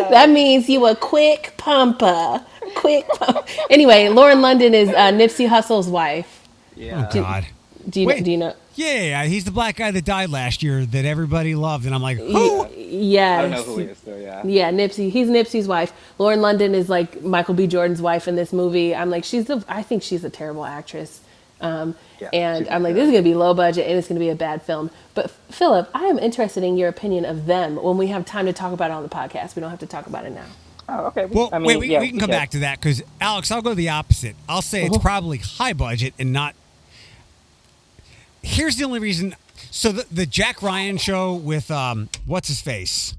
that means you a quick pumper. Quick pump. Anyway, Lauren London is uh, Nipsey Hussle's wife. yeah Oh God. Do you, Wait. do you know? Yeah, yeah, yeah, he's the black guy that died last year that everybody loved, and I'm like, who? Yes. I don't know who he is though. Yeah. Yeah, Nipsey. He's Nipsey's wife. Lauren London is like Michael B. Jordan's wife in this movie. I'm like, she's the. I think she's a terrible actress. Um, Yeah, and I'm like, this is gonna be low budget and it's gonna be a bad film. But Philip, I am interested in your opinion of them when we have time to talk about it on the podcast. We don't have to talk about it now. Oh, okay. We- Well, I mean, wait, we, yeah, we can come yeah. back to that because Alex, I'll go the opposite. I'll say it's Uh-huh. probably high budget and not. Here's the only reason. So the, the Jack Ryan show with um, what's his face,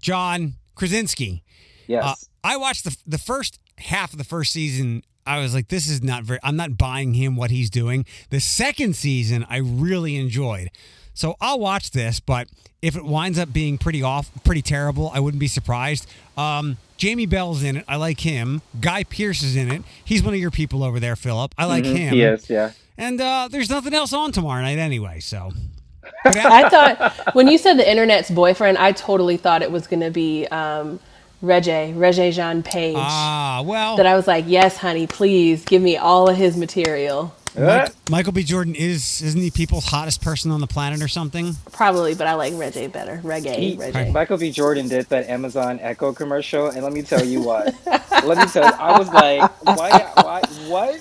John Krasinski. Yes. Uh, I watched the the first half of the first season. I was like, this is not very. I'm not buying him what he's doing. The second season, I really enjoyed. So I'll watch this, but if it winds up being pretty off, pretty terrible, I wouldn't be surprised. Um, Jamie Bell's in it. I like him. Guy Pearce is in it. He's one of your people over there, Philip. I like Mhm, him. Yes, yeah. And uh, there's nothing else on tomorrow night anyway. So I thought when you said the internet's boyfriend, I totally thought it was going to be um, Regé, Regé Jean Page. ah, well, that I was like, yes, honey, please give me all of his material. Uh, Michael B. Jordan is isn't he people's hottest person on the planet or something? Probably, but I like Reggae better. Reggae, He- Reggae. Michael B. Jordan did that Amazon Echo commercial, and let me tell you what. let me tell you, I was like, why, why, what?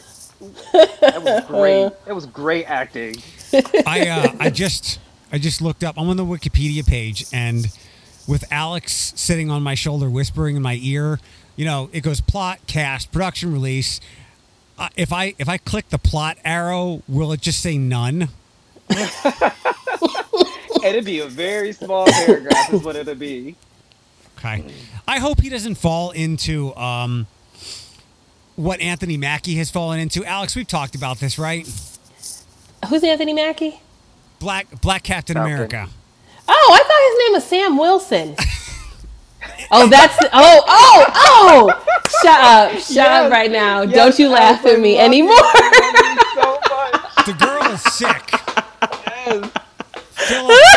That was great. It was great acting. I uh, I just I just looked up. I'm on the Wikipedia page, and with Alex sitting on my shoulder, whispering in my ear, you know, it goes plot, cast, production, release. Uh, if I if I click the plot arrow, will it just say none? It'd be a very small paragraph, is what it'd be. Okay. I hope he doesn't fall into um, what Anthony Mackie has fallen into. Alex, we've talked about this, right? Who's Anthony Mackie? Black Black Captain Falcon. America. Oh, I thought his name was Sam Wilson. oh, that's oh oh oh! Shut up! Shut Yes, up right now! yes, Don't you laugh Alex, at me I love you. anymore. I love you so much. The girl is sick. Yes. Philip.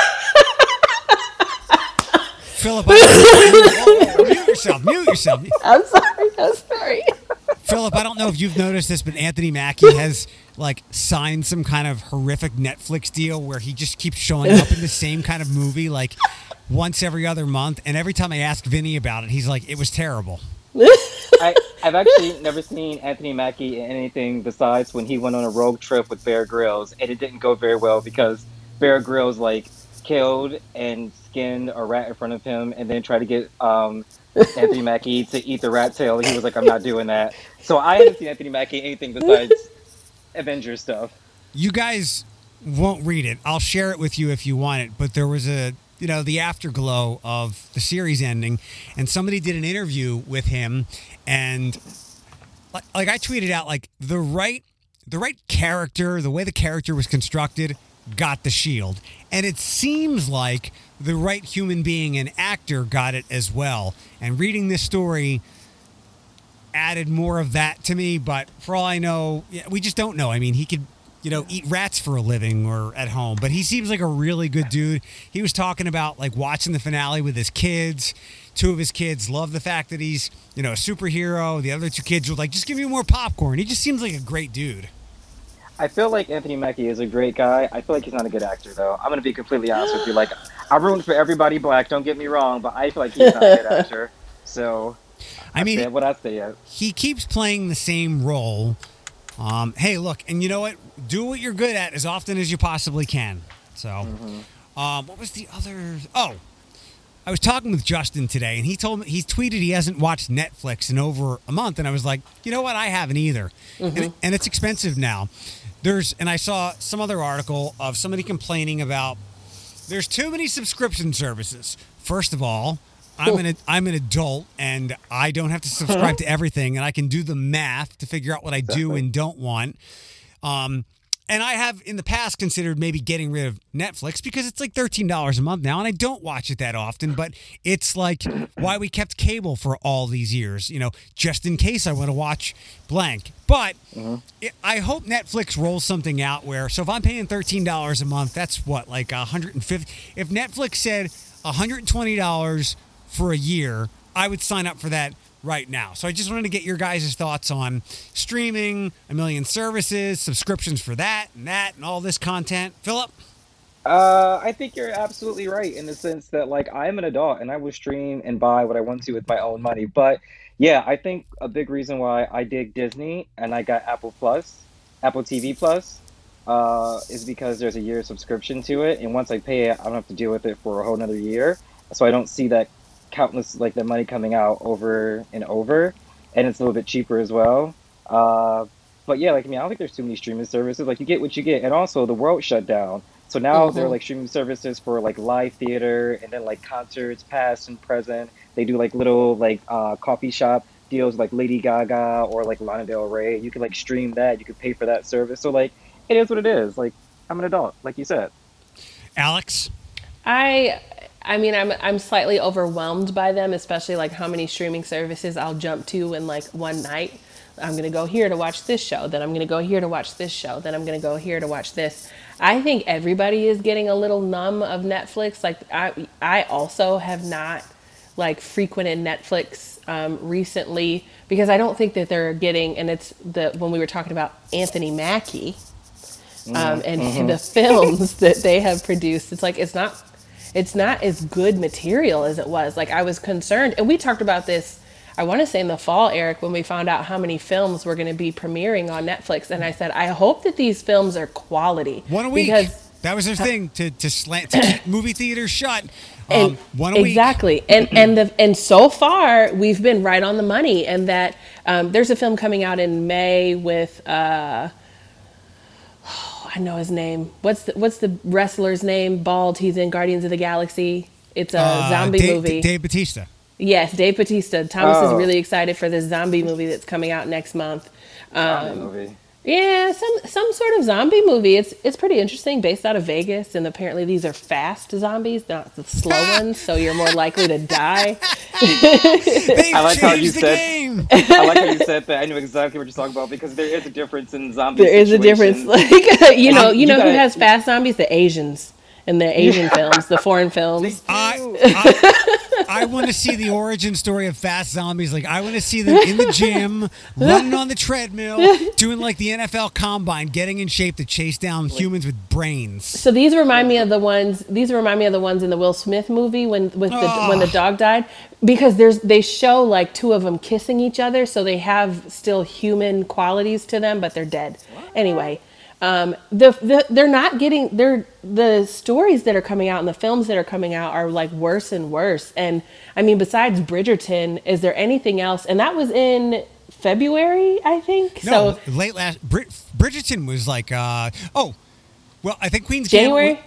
Philip, I- Whoa, whoa, mute yourself. Mute yourself. I'm sorry. I'm sorry. Philip, I don't know if you've noticed this, but Anthony Mackie has like signed some kind of horrific Netflix deal where he just keeps showing up in the same kind of movie like once every other month. And every time I ask Vinny about it, he's like, "It was terrible." I, I've actually never seen Anthony Mackie in anything besides when he went on a rogue trip with Bear Grylls, and it didn't go very well because Bear Grylls like killed and skinned a rat in front of him, and then tried to get um, Anthony Mackie to eat the rat tail. He was like, "I'm not doing that." So I haven't seen Anthony Mackie anything besides Avengers stuff. You guys won't read it. I'll share it with you if you want it. But there was a, you know, the afterglow of the series ending, and somebody did an interview with him, and like, like I tweeted out, like the right, the right character, the way the character was constructed, got the shield, and it seems like the right human being and actor got it as well. And reading this story added more of that to me. But for all I know, we just don't know. I mean, he could, you know, eat rats for a living or at home, but he seems like a really good dude. He was talking about like watching the finale with his kids. Two of his kids love the fact that he's, you know, a superhero. The other two kids were like, just give me more popcorn. He just seems like a great dude. I feel like Anthony Mackie is a great guy. I feel like he's not a good actor, though. I'm gonna be completely honest with you. Like, I ruined for everybody black. Don't get me wrong, but I feel like he's not a good actor. So I mean, say what I say. Is. he keeps playing the same role. Um, hey, look, and you know what? Do what you're good at as often as you possibly can. So, um, what was the other? Oh, I was talking with Justin today, and he told me he tweeted he hasn't watched Netflix in over a month, and I was like, you know what? I haven't either, and, and it's expensive now. There's, and I saw some other article of somebody complaining about there's too many subscription services. First of all, I'm an I'm an adult and I don't have to subscribe to everything, and I can do the math to figure out what I do and don't want. Um, and I have in the past considered maybe getting rid of Netflix because it's like thirteen dollars a month now, and I don't watch it that often. But it's like why we kept cable for all these years, you know, just in case I want to watch blank. But it, I hope Netflix rolls something out where so if I'm paying thirteen dollars a month, that's what like a hundred and fifty. If Netflix said hundred and twenty dollars for a year, I would sign up for that right now. So I just wanted to get your guys' thoughts on streaming, a million services, subscriptions for that and that, and all this content. Philip, Uh, I think you're absolutely right in the sense that like I'm an adult and I will stream and buy what I want to with my own money. But yeah, I think a big reason why I dig Disney and I got Apple Plus, Apple TV Plus, uh, is because there's a year subscription to it, and once I pay it, I don't have to deal with it for a whole nother year. So I don't see that countless like the money coming out over and over, and it's a little bit cheaper as well. Uh, but yeah, like I mean, I don't think there's too many streaming services. Like you get what you get, and also the world shut down. So now there are like streaming services for like live theater and then like concerts, past and present. They do like little like uh, coffee shop deals like Lady Gaga or like Lana Del Rey. You can like stream that. You can pay for that service. So like it is what it is. Like I'm an adult, like you said. Alex? I I mean I'm I'm slightly overwhelmed by them, especially like how many streaming services I'll jump to in like one night. I'm going to go here to watch this show, then I'm going to go here to watch this show, then I'm going to go here to watch this. I think everybody is getting a little numb of Netflix. Like I I also have not like frequented Netflix um, recently because I don't think that they're getting and it's the when we were talking about Anthony Mackie um, and the films that they have produced. It's like it's not it's not as good material as it was. Like I was concerned, and we talked about this. I want to say in the fall, Eric, when we found out how many films were going to be premiering on Netflix, and I said, I hope that these films are quality. One a week. Because that was their thing to to slant to keep movie theaters shut. Um, and one a week. exactly and and the and so far we've been right on the money and that um, there's a film coming out in may with uh i know his name. What's the what's the wrestler's name? Bald. He's in guardians of the galaxy. It's a Uh, zombie Dave, movie. Dave Batista. yes dave batista thomas is Oh. really excited for this zombie movie that's coming out next month. Zombie movie. Yeah, some some sort of zombie movie. It's it's pretty interesting, based out of Vegas, and apparently these are fast zombies, not the slow ah! ones. So you're more likely to die. I like how you the said- game. I like how you said that. I knew exactly what you're talking about because there is a difference in zombie. There is a difference, like you know, you you know who gotta- has fast zombies? The Asians and the Asian films, the foreign films. I, I, I want to see the origin story of fast zombies. Like I want to see them in the gym, running on the treadmill, doing like the NFL combine, getting in shape to chase down humans with brains. So these remind me of the ones. These remind me of the ones in the Will Smith movie when with the Oh. when the dog died, because there's they show like two of them kissing each other, so they have still human qualities to them, but they're dead. Anyway, um, the, the they're not getting they're the stories that are coming out and the films that are coming out are like worse and worse. And I mean, besides Bridgerton, is there anything else? And that was in February, I think. No, so late last Brid- Bridgerton was like, uh, oh, well, I think Queen's January.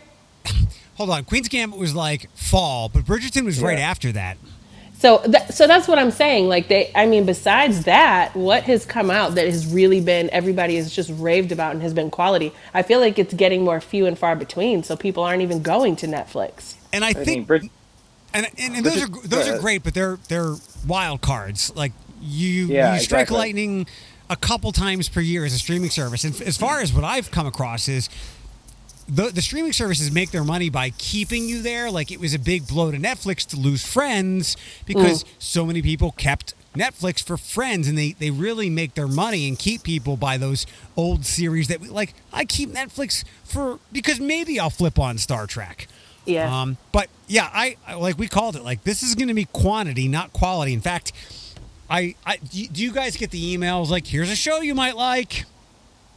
Gambit. hold on, Queen's Gambit was like fall, but Bridgerton was right after that. So, that, so that's what I'm saying. Like they, I mean, besides that, what has come out that has really been everybody has just raved about and has been quality? I feel like it's getting more few and far between. So people aren't even going to Netflix. And I, I think mean, Brid- and and, and those are those are great, but they're they're wild cards. Like you Yeah, you strike exactly. lightning a couple times per year as a streaming service. And as far as what I've come across is the the streaming services make their money by keeping you there. Like it was a big blow to Netflix to lose Friends because so many people kept Netflix for Friends, and they they really make their money and keep people by those old series that we like. I keep Netflix for because maybe I'll flip on Star Trek. Yeah. Um, but yeah, I I- like we called it like this is going to be quantity, not quality. In fact, I, I do you guys get the emails like here's a show you might like?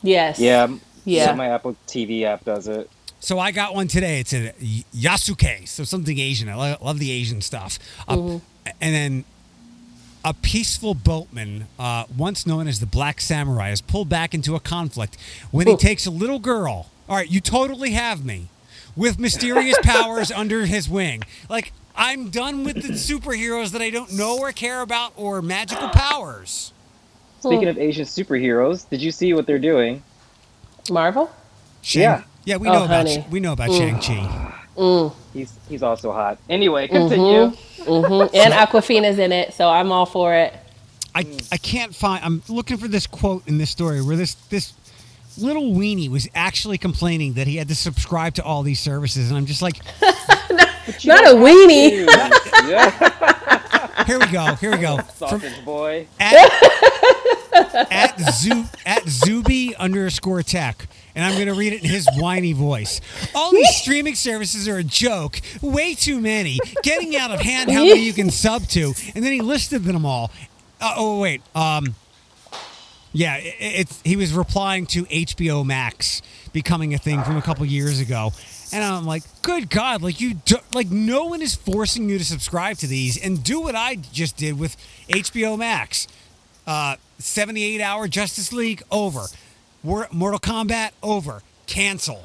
yes. yeah, Yeah. So my Apple TV app does it. So I got one today. It's a Yasuke, so something Asian. I lo- love the Asian stuff. Uh, And then a peaceful boatman, uh, once known as the Black Samurai, is pulled back into a conflict when he Ooh. takes a little girl. All right, you totally have me with mysterious powers under his wing. Like I'm done with the superheroes that I don't know or care about or magical powers. Speaking of Asian superheroes, did you see what they're doing? Marvel. Shang- Yeah. yeah, we Oh, know about honey. we know about mm. Shang Chi. Mm. He's he's also hot. Anyway, mm-hmm. continue. Mm-hmm. And Awkwafina's in it, so I'm all for it. I, I can't find. I'm looking for this quote in this story where this this little weenie was actually complaining that he had to subscribe to all these services, and I'm just like, Not a weenie. yeah, here we go, here we go. From, sausage boy. at at, Zu, at Zuby underscore tech. And I'm going to read it in his whiny voice. All these streaming services are a joke. Way too many. Getting out of hand how many you can sub to. And then he listed them all. Uh, oh, wait. Um, yeah, it, it's he was replying to HBO Max becoming a thing from a couple years ago. And I'm like, good God, like you, do, like no one is forcing you to subscribe to these and do what I just did with HBO Max uh, 78 hour Justice League over. War- Mortal Kombat over. Cancel.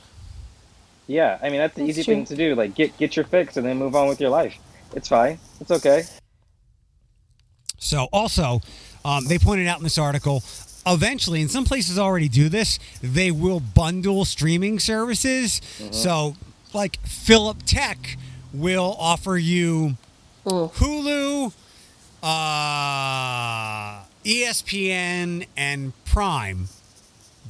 Yeah, I mean that's the That's easy true. thing to do. Like get get your fix and then move on with your life. It's fine. It's okay. So also, um, they pointed out in this article. Eventually, and some places already do this, they will bundle streaming services. So like Philip Tech will offer you Hulu, uh, ESPN, and Prime.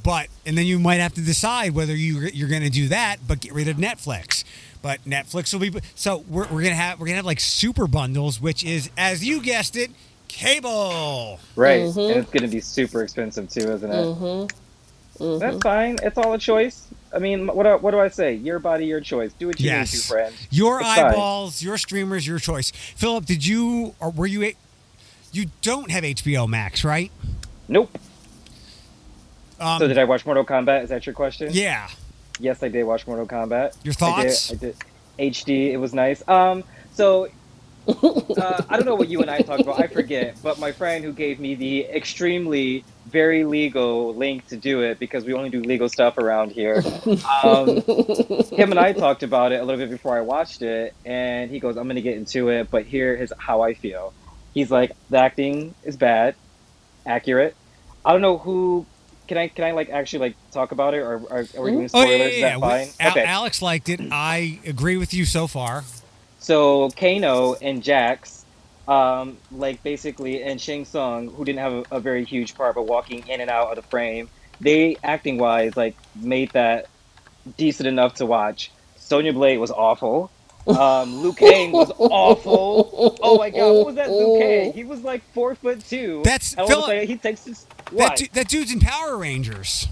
But and then you might have to decide whether you you're going to do that, but get rid of Netflix. But Netflix will be so we're, we're gonna have we're gonna have like super bundles, which is as you guessed it, cable. Right, and mm-hmm. it's going to be super expensive too, isn't it? Mm-hmm. Mm-hmm. That's fine. It's all a choice. I mean, what do, what do I say? Your body, your choice. Do what you Yes, need to, friend. your It's fine. eyeballs, your streamers, your choice. Philip, did you or were you? A- You don't have HBO Max, right? Nope. Um, so did I watch Mortal Kombat? Is that your question? yeah. Yes, I did watch Mortal Kombat. Your thoughts? I did. I did. HD. It was nice. Um. So. uh, I don't know what you and I talked about. I forget. But my friend who gave me the extremely very legal link to do it because we only do legal stuff around here. Um, him and I talked about it a little bit before I watched it, and he goes, "I'm gonna get into it, but here is how I feel." He's like, "The acting is bad, accurate. I don't know who." Can I can I like actually like talk about it or, or are we doing Oh spoilers? yeah, yeah, Is yeah. that We- fine? Al- okay. Alex liked it. I agree with you so far. So Kano and Jax, um, like basically, and Shang Tsung, who didn't have a, a very huge part, but walking in and out of the frame, they acting wise like made that decent enough to watch. Sonya Blade was awful. Um, Liu Kang was awful. Oh my god, what was that Liu Kang? He was like four foot two. That's- and all of a Philip- he takes his That, what? du- that dude's in Power Rangers.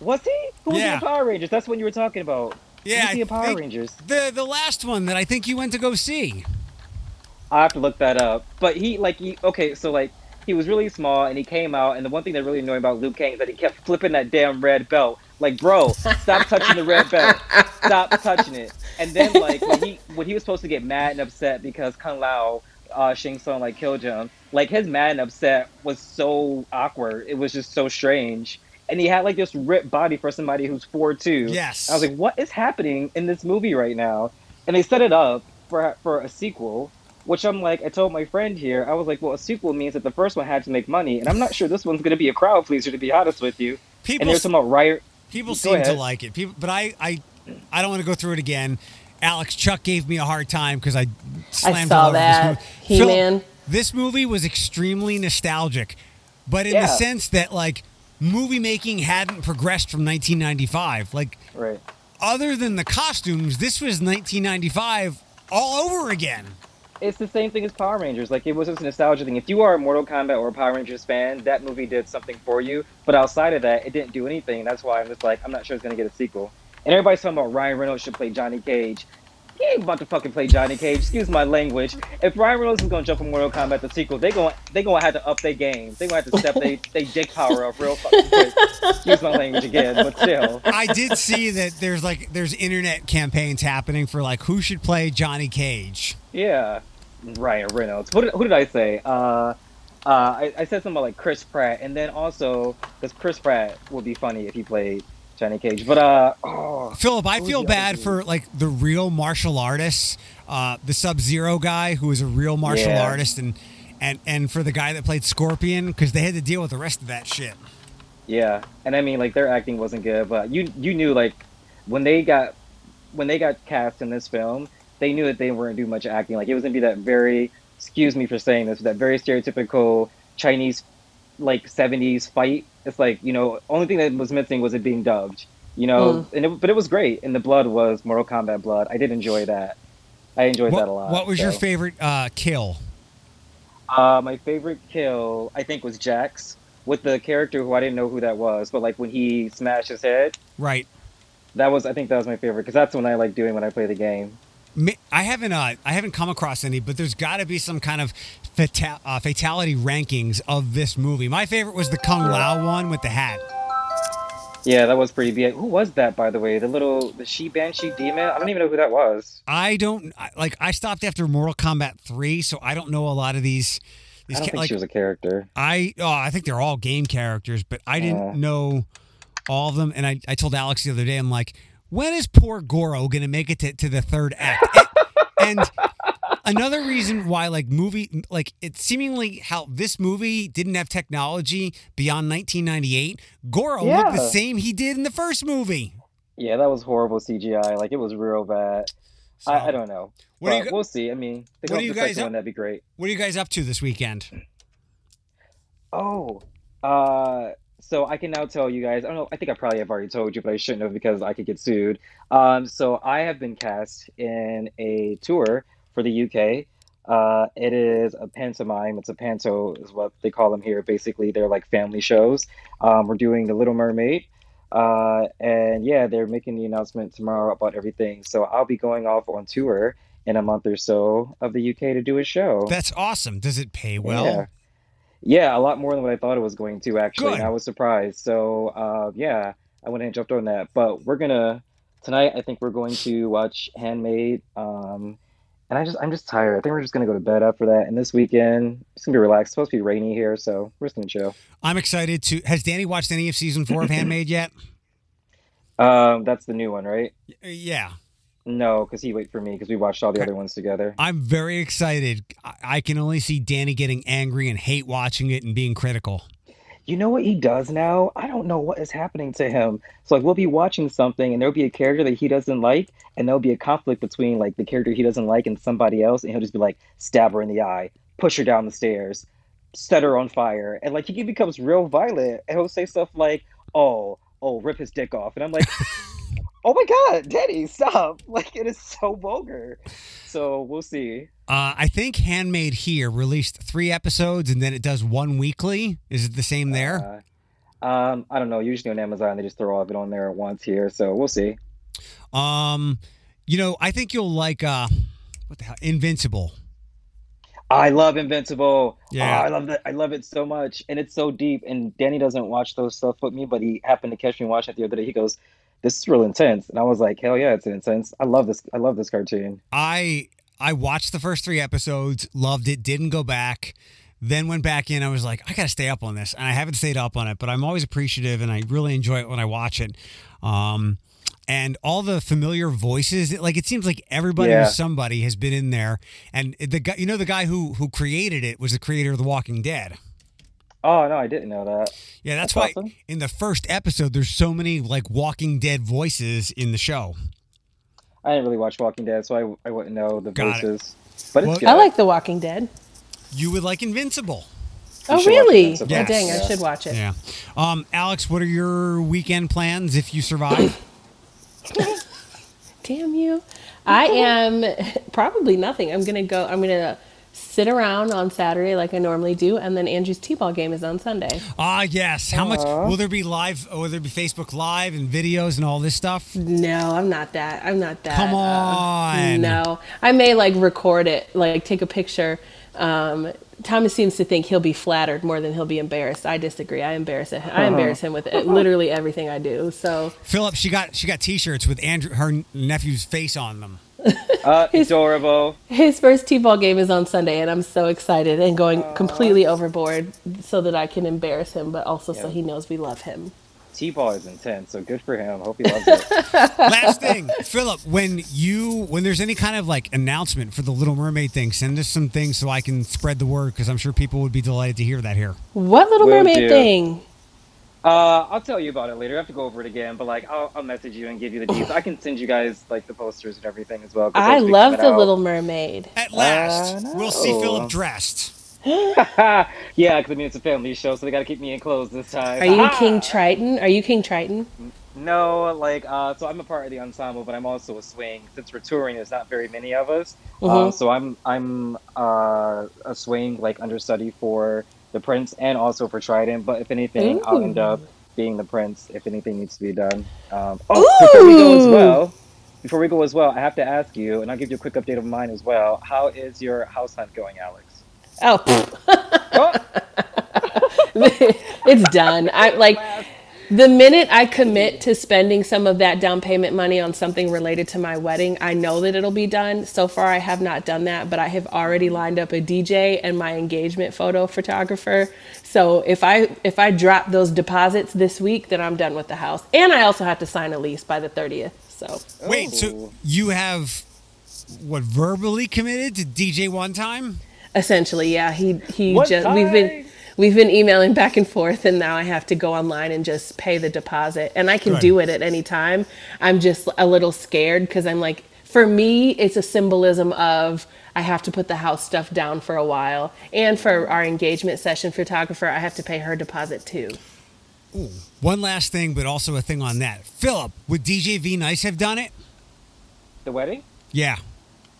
was he? Who was Yeah. in Power Rangers? That's what you were talking about. Yeah, I in Power Rangers? The the last one that I think you went to go see. I have to look that up. But he like he okay, so like he was really small and he came out and the one thing that really annoyed about Liu Kang is that he kept flipping that damn red belt. Like, bro, stop touching the red belt. Stop touching it. And then like when he when he was supposed to get mad and upset because Kung Lao uh Shang Tsung like killed him, like his mad and upset was so awkward. It was just so strange. And he had like this ripped body for somebody who's four two. Yes. I was like, what is happening in this movie right now? And they set it up for for a sequel, which I'm like, I told my friend here, I was like, well, a sequel means that the first one had to make money, and I'm not sure this one's going to be a crowd pleaser, to be honest with you. People and there's talking about Riot. People seem to like it. People, but I I I don't want to go through it again. Alex Chuck gave me a hard time because I slammed saw all that. this movie. Phil, this movie was extremely nostalgic, but in the sense that like movie making hadn't progressed from 1995. Like Right. other than the costumes, this was 1995 all over again. It's the same thing as Power Rangers. Like, it was just a nostalgia thing. If you are a Mortal Kombat or a Power Rangers fan, that movie did something for you. But outside of that, it didn't do anything. That's why I'm just like, I'm not sure it's to get a sequel. And everybody's talking about Ryan Reynolds should play Johnny Cage. He ain't about to fucking play Johnny Cage. Excuse my language. If Ryan Reynolds is gonna jump from Mortal Kombat the sequel, they going they gonna have to up their game. They gonna have to step they they dick power up real fucking quick. Excuse my language again, but still. I did see that there's like there's internet campaigns happening for like who should play Johnny Cage. Yeah, Ryan Reynolds. Who did, who did I say? Uh, uh, I, I said something about like Chris Pratt, and then also because Chris Pratt would be funny if he played Johnny Cage. But uh, oh, Philip, I feel bad dude? for like the real martial artists, uh, the Sub Zero guy who is a real martial Yeah. artist, and and and for the guy that played Scorpion because they had to deal with the rest of that shit. yeah, and I mean like their acting wasn't good, but you you knew like when they got when they got cast in this film, they knew that they weren't do much acting. Like it was gonna be that very excuse me for saying this, that very stereotypical Chinese like 70s fight. It's like, you know, only thing that was missing was it being dubbed, you know, and it, but it was great. And the blood was Mortal Kombat blood. I did enjoy that. I enjoyed What, that a lot. what was your favorite uh, kill? Uh, my favorite kill, I think, was Jax with the character who I didn't know who that was, but like when he smashed his head, Right. that was I think that was my favorite because that's what I like doing when I play the game. I haven't uh, I haven't come across any, but there's got to be some kind of fata- uh, fatality rankings of this movie. My favorite was the Kung Lao one with the hat. Yeah, that was pretty big. Who was that, by the way? The little the she banshee demon. I don't even know who that was. I don't like. I stopped after Mortal Kombat three, so I don't know a lot of these. I these don't ca- think like she was a character. I oh I think they're all game characters, but I didn't Uh. know all of them. And I, I told Alex the other day, I'm like, when is poor Goro gonna make it to, to the third act? and, and another reason why like movie like it's seemingly how this movie didn't have technology beyond 1998. Goro looked the same he did in the first movie. Yeah, that was horrible CGI. Like it was real bad. So, I, I don't know. What you we'll see. I mean, what are you guys up- one, that'd be great. What are you guys up to this weekend? Oh, uh, so I can now tell you guys. I don't know. I think I probably have already told you, but I shouldn't have because I could get sued. Um, so I have been cast in a tour for the UK. Uh, it is a pantomime. It's a panto, is what they call them here. Basically, they're like family shows. Um, we're doing The Little Mermaid. Uh, and yeah, they're making the announcement tomorrow about everything. So I'll be going off on tour in a month or so of the UK to do a show. That's awesome. Does it pay well? Yeah. Yeah, a lot more than what I thought it was going to actually. Good. I was surprised. So, uh, yeah, I went ahead and jumped on that. But we're gonna tonight. I think we're going to watch Handmaid. Um, and I just I'm just tired. I think we're just gonna go to bed after that. And this weekend it's gonna be relaxed. It's supposed to be rainy here, so we're just gonna chill. I'm excited to. Has Danny watched any of season four of Handmaid yet? Um, that's the new one, right? Yeah. No, because he wait for me because we watched all the other ones together. I'm very excited. I- can only see Danny getting angry and hate watching it and being critical. You know what he does now? I don't know what is happening to him. So like we'll be watching something and there'll be a character that he doesn't like and there'll be a conflict between like the character he doesn't like and somebody else and he'll just be like stab her in the eye, push her down the stairs, set her on fire. And like he becomes real violent and he'll say stuff like, "Oh, oh, rip his dick off." And I'm like, "Oh my god, Daddy, stop." Like it is so vulgar. So we'll see. Uh, I think Handmaid here released three episodes and then it does one weekly. Is it the same there? Uh, um, I don't know. Usually on Amazon they just throw all of it on there at once here, so we'll see. Um, you know, I think you'll like uh, what the hell, Invincible. I love Invincible. Yeah. Oh, I love that. I love it so much, and it's so deep. And Danny doesn't watch those stuff with me, but he happened to catch me watching it the other day. He goes, "This is real intense," and I was like, "Hell yeah, it's intense. I love this. I love this cartoon." I I watched the first three episodes, loved it, didn't go back, then went back in. I was like, I got to stay up on this, and I haven't stayed up on it, but I'm always appreciative, and I really enjoy it when I watch it. Um, and all the familiar voices, like it seems like everybody Yeah. or somebody has been in there. And the guy, you know, the guy who who created it was the creator of The Walking Dead. Oh no, I didn't know that. Yeah, that's, That's why awesome. in the first episode there's so many like Walking Dead voices in the show. I didn't really watch Walking Dead, so I I wouldn't know the Got it. voices. But it's Well- good. I like The Walking Dead. You would like Invincible. Oh, really? Invincible. Oh, dang, I should watch it. Yeah. Um, Alex, what are your weekend plans if you survive? Damn you. I am probably nothing. I'm going to go, I'm going to sit around on Saturday like I normally do, and then Andrew's T ball game is on Sunday. Ah, yes. How much will there be live? Will there be Facebook Live and videos and all this stuff? No, I'm not that. I'm not that. Come uh, on. no. I may like record it, like take a picture. Um, Thomas seems to think he'll be flattered more than he'll be embarrassed. I disagree. I embarrass it. I embarrass him with it, literally everything I do. So Philip, she got she got T-shirts with Andrew her nephew's face on them. Uh, adorable. his first T-ball game is on Sunday, and I'm so excited and going completely overboard so that I can embarrass him, but also so he knows we love him. T-ball is intense, so good for him. Hope he loves it. Last thing, Philip, when you when there's any kind of like announcement for the Little Mermaid thing, send us some things so I can spread the word because I'm sure people would be delighted to hear that here. What Little Will Mermaid do. thing? Uh, I'll tell you about it later. I have to go over it again, but like I'll, I'll message you and give you the details. I can send you guys like the posters and everything as well. I love the out. Little Mermaid. At last, Uh, we'll see. Philip dressed. yeah, because I mean it's a family show, so they got to keep me in clothes this time. Are you Ah! King Triton? Are you King Triton? No, like uh, so I'm a part of the ensemble, but I'm also a swing. Since we're touring, there's not very many of us. Mhm. Um, so I'm I'm uh, a swing like understudy for the prince and also for Trident. But if anything, I'll end up being the prince if anything needs to be done. Um, oh, before we go as well, before we go as well, I have to ask you, and I'll give you a quick update of mine as well. How is your house hunt going, Alex? Oh, Oh, it's done. I like the minute I commit to spending some of that down payment money on something related to my wedding, I know that it'll be done. So far, I have not done that, but I have already lined up a DJ and my engagement photo photographer. So if I if I drop those deposits this week, then I'm done with the house, and I also have to sign a lease by the thirtieth. So Wait, so Oh. you have what verbally committed to DJ one time? essentially, yeah, he he What just we've been time? We've been emailing back and forth, and now I have to go online and just pay the deposit. And I can Right. do it at any time. I'm just a little scared because I'm like, for me, it's a symbolism of I have to put the house stuff down for a while. And for our engagement session photographer, I have to pay her deposit too. Ooh, One last thing, but also a thing on that. Philip, would DJ D-Nice have done it? The wedding? Yeah.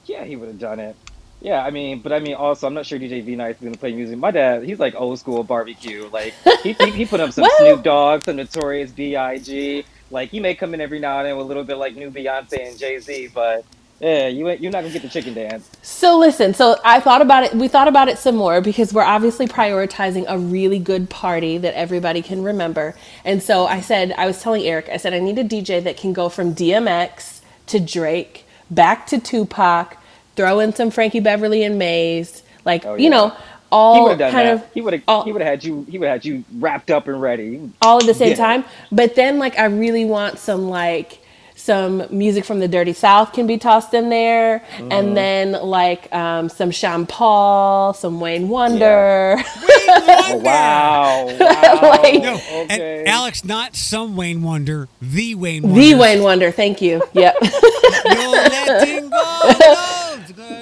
Yeah, he would have done it. Yeah, I mean, but I mean, also, I'm not sure DJ D-Nice is gonna play music. My dad, he's like old school barbecue. Like he he, he put up some Well- Snoop Dogg, some Notorious B.I.G. Like he may come in every now and then with a little bit like new Beyonce and Jay Z, but yeah, you you're not gonna get the chicken dance. So listen, so I thought about it. We thought about it some more because we're obviously prioritizing a really good party that everybody can remember. And so I said, I was telling Eric, I said I need a DJ that can go from DMX to Drake, back to Tupac, throw in some Frankie Beverly and Maze, like Oh, you know, all would done kind that. of he would have all- he would have had you he would have had you wrapped up and ready. all at the same Yeah. time. But then, like, I really want some like some music from the Dirty South can be tossed in there, Mm-hmm. and then like um, some Sean Paul, some Wayne Wonder. Oh, wow, wow. Like- No, Okay. and Alex, not some Wayne Wonder, the Wayne Wonder. The Wayne Wonder, thank you. Yep. You're letting go.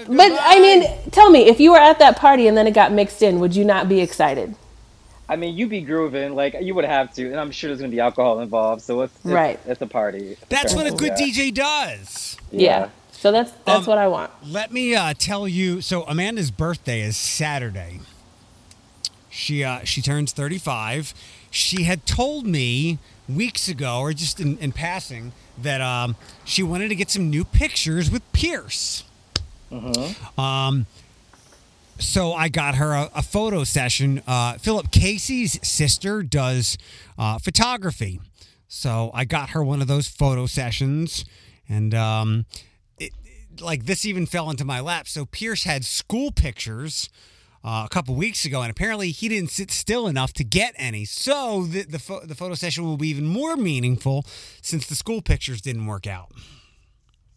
Of but I mean, tell me, if you were at that party and then it got mixed in, would you not be excited? I mean, you'd be grooving like you would have to, and I'm sure there's gonna be alcohol involved. So it's, it's Right. It's a party. that's what a good Yeah. DJ does. Yeah. So that's that's Um, what I want. Let me uh, tell you. So Amanda's birthday is Saturday. She uh, she turns 35. She had told me weeks ago, or just in, in passing, that um, she wanted to get some new pictures with Pierce. Um, so I got her a, a photo session. Uh, Philip Casey's sister does uh, photography, so I got her one of those photo sessions, and um, it, like this even fell into my lap. So Pierce had school pictures. Uh, a couple weeks ago, and apparently he didn't sit still enough to get any. So the the, pho- the photo session will be even more meaningful since the school pictures didn't work out.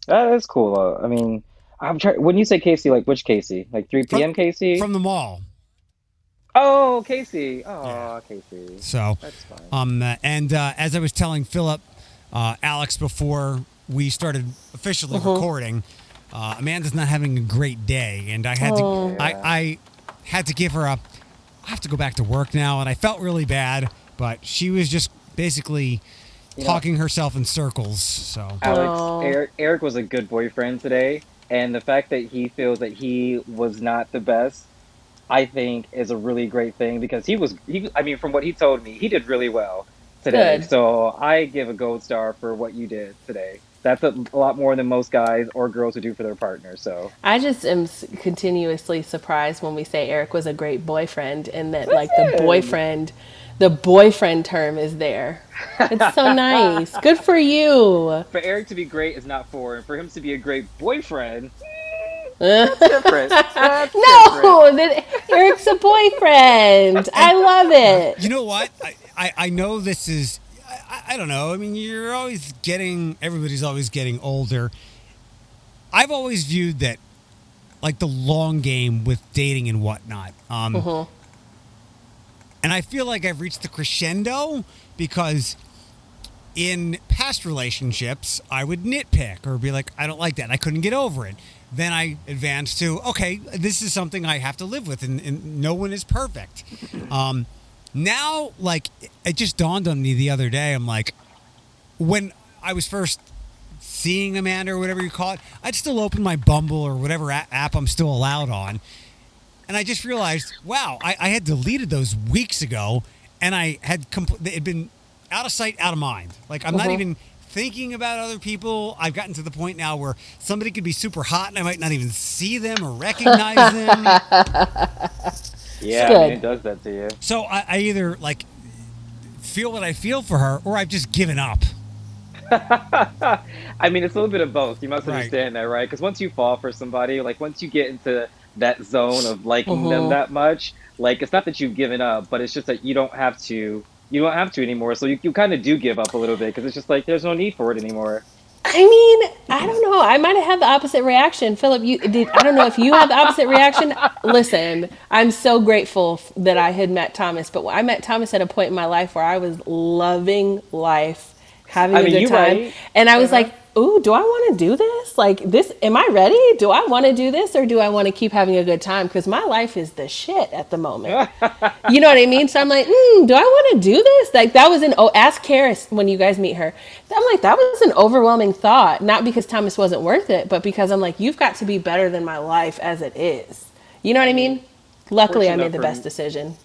That is cool. Though. I mean, I'm trying. When you say Casey, like which Casey? Like 3 From- p.m. Casey? From the mall. oh, Casey. Oh, Yeah. Casey. So That's fine. Um, uh, and uh, as I was telling Philip, uh, Alex, before we started officially recording, uh, Amanda's not having a great day, and I had Oh. to, I, I had to give her a. I have to go back to work now, and I felt really bad, but she was just basically You know- talking herself in circles. So Alex, Oh. Eric, Eric was a good boyfriend today, and the fact that he feels that he was not the best, I think, is a really great thing because he was. He, I mean, from what he told me, he did really well today. Good. So I give a gold star for what you did today. That's a, a lot more than most guys or girls would do for their partner. So I just am continuously surprised when we say Eric was a great boyfriend and that like the boyfriend the boyfriend term is there. It's so nice. Good for you. for Eric to be great is not foreign. For him to be a great boyfriend, no, different. That's different. that Eric's a boyfriend. I love it. you know what? I, I, I know this is. I, I don't know. I mean, you're always getting. Everybody's always getting older. I've always viewed that, like the long game with dating and whatnot. Um, Mhm. And I feel like I've reached the crescendo because in past relationships, I would nitpick or be like, I don't like that. I couldn't get over it. Then I advanced to, okay, this is something I have to live with, and, and no one is perfect. Um, now, like, it just dawned on me the other day. I'm like, when I was first seeing Amanda or whatever you call it, I'd still open my Bumble or whatever app I'm still allowed on. And I just realized, wow, I, I had deleted those weeks ago, and I had compl- it had been out of sight, out of mind. Like I'm not Mhm. even thinking about other people. I've gotten to the point now where somebody could be super hot, and I might not even see them or recognize them. Yeah, I mean, it does that to you. So I, I either like feel what I feel for her, or I've just given up. I mean, it's a little bit of both. You must Right. understand that, right? Because once you fall for somebody, like once you get into that zone of liking them Mhm. that much, like it's not that you've given up, but it's just that you don't have to. You don't have to anymore. So you, you kind of do give up a little bit because it's just like there's no need for it anymore. I mean, I don't know. I might have had the opposite reaction. Philip, you did. I don't know if you had the opposite reaction. Listen, I'm so grateful that I had met Thomas, but I met Thomas at a point in my life where I was loving life, having I a mean, good time, right. and I was Uh-huh. like, "Ooh, do I want to do this? Like this? Am I ready? Do I want to do this, or do I want to keep having a good time? Because my life is the shit at the moment." you know what I mean? So I'm like, mm, do I want to do this? Like that was an oh, ask Karis when you guys meet her. I'm like, that was an overwhelming thought. Not because Thomas wasn't worth it, but because I'm like, you've got to be better than my life as it is. You know what I mean? Luckily, I made the best decision.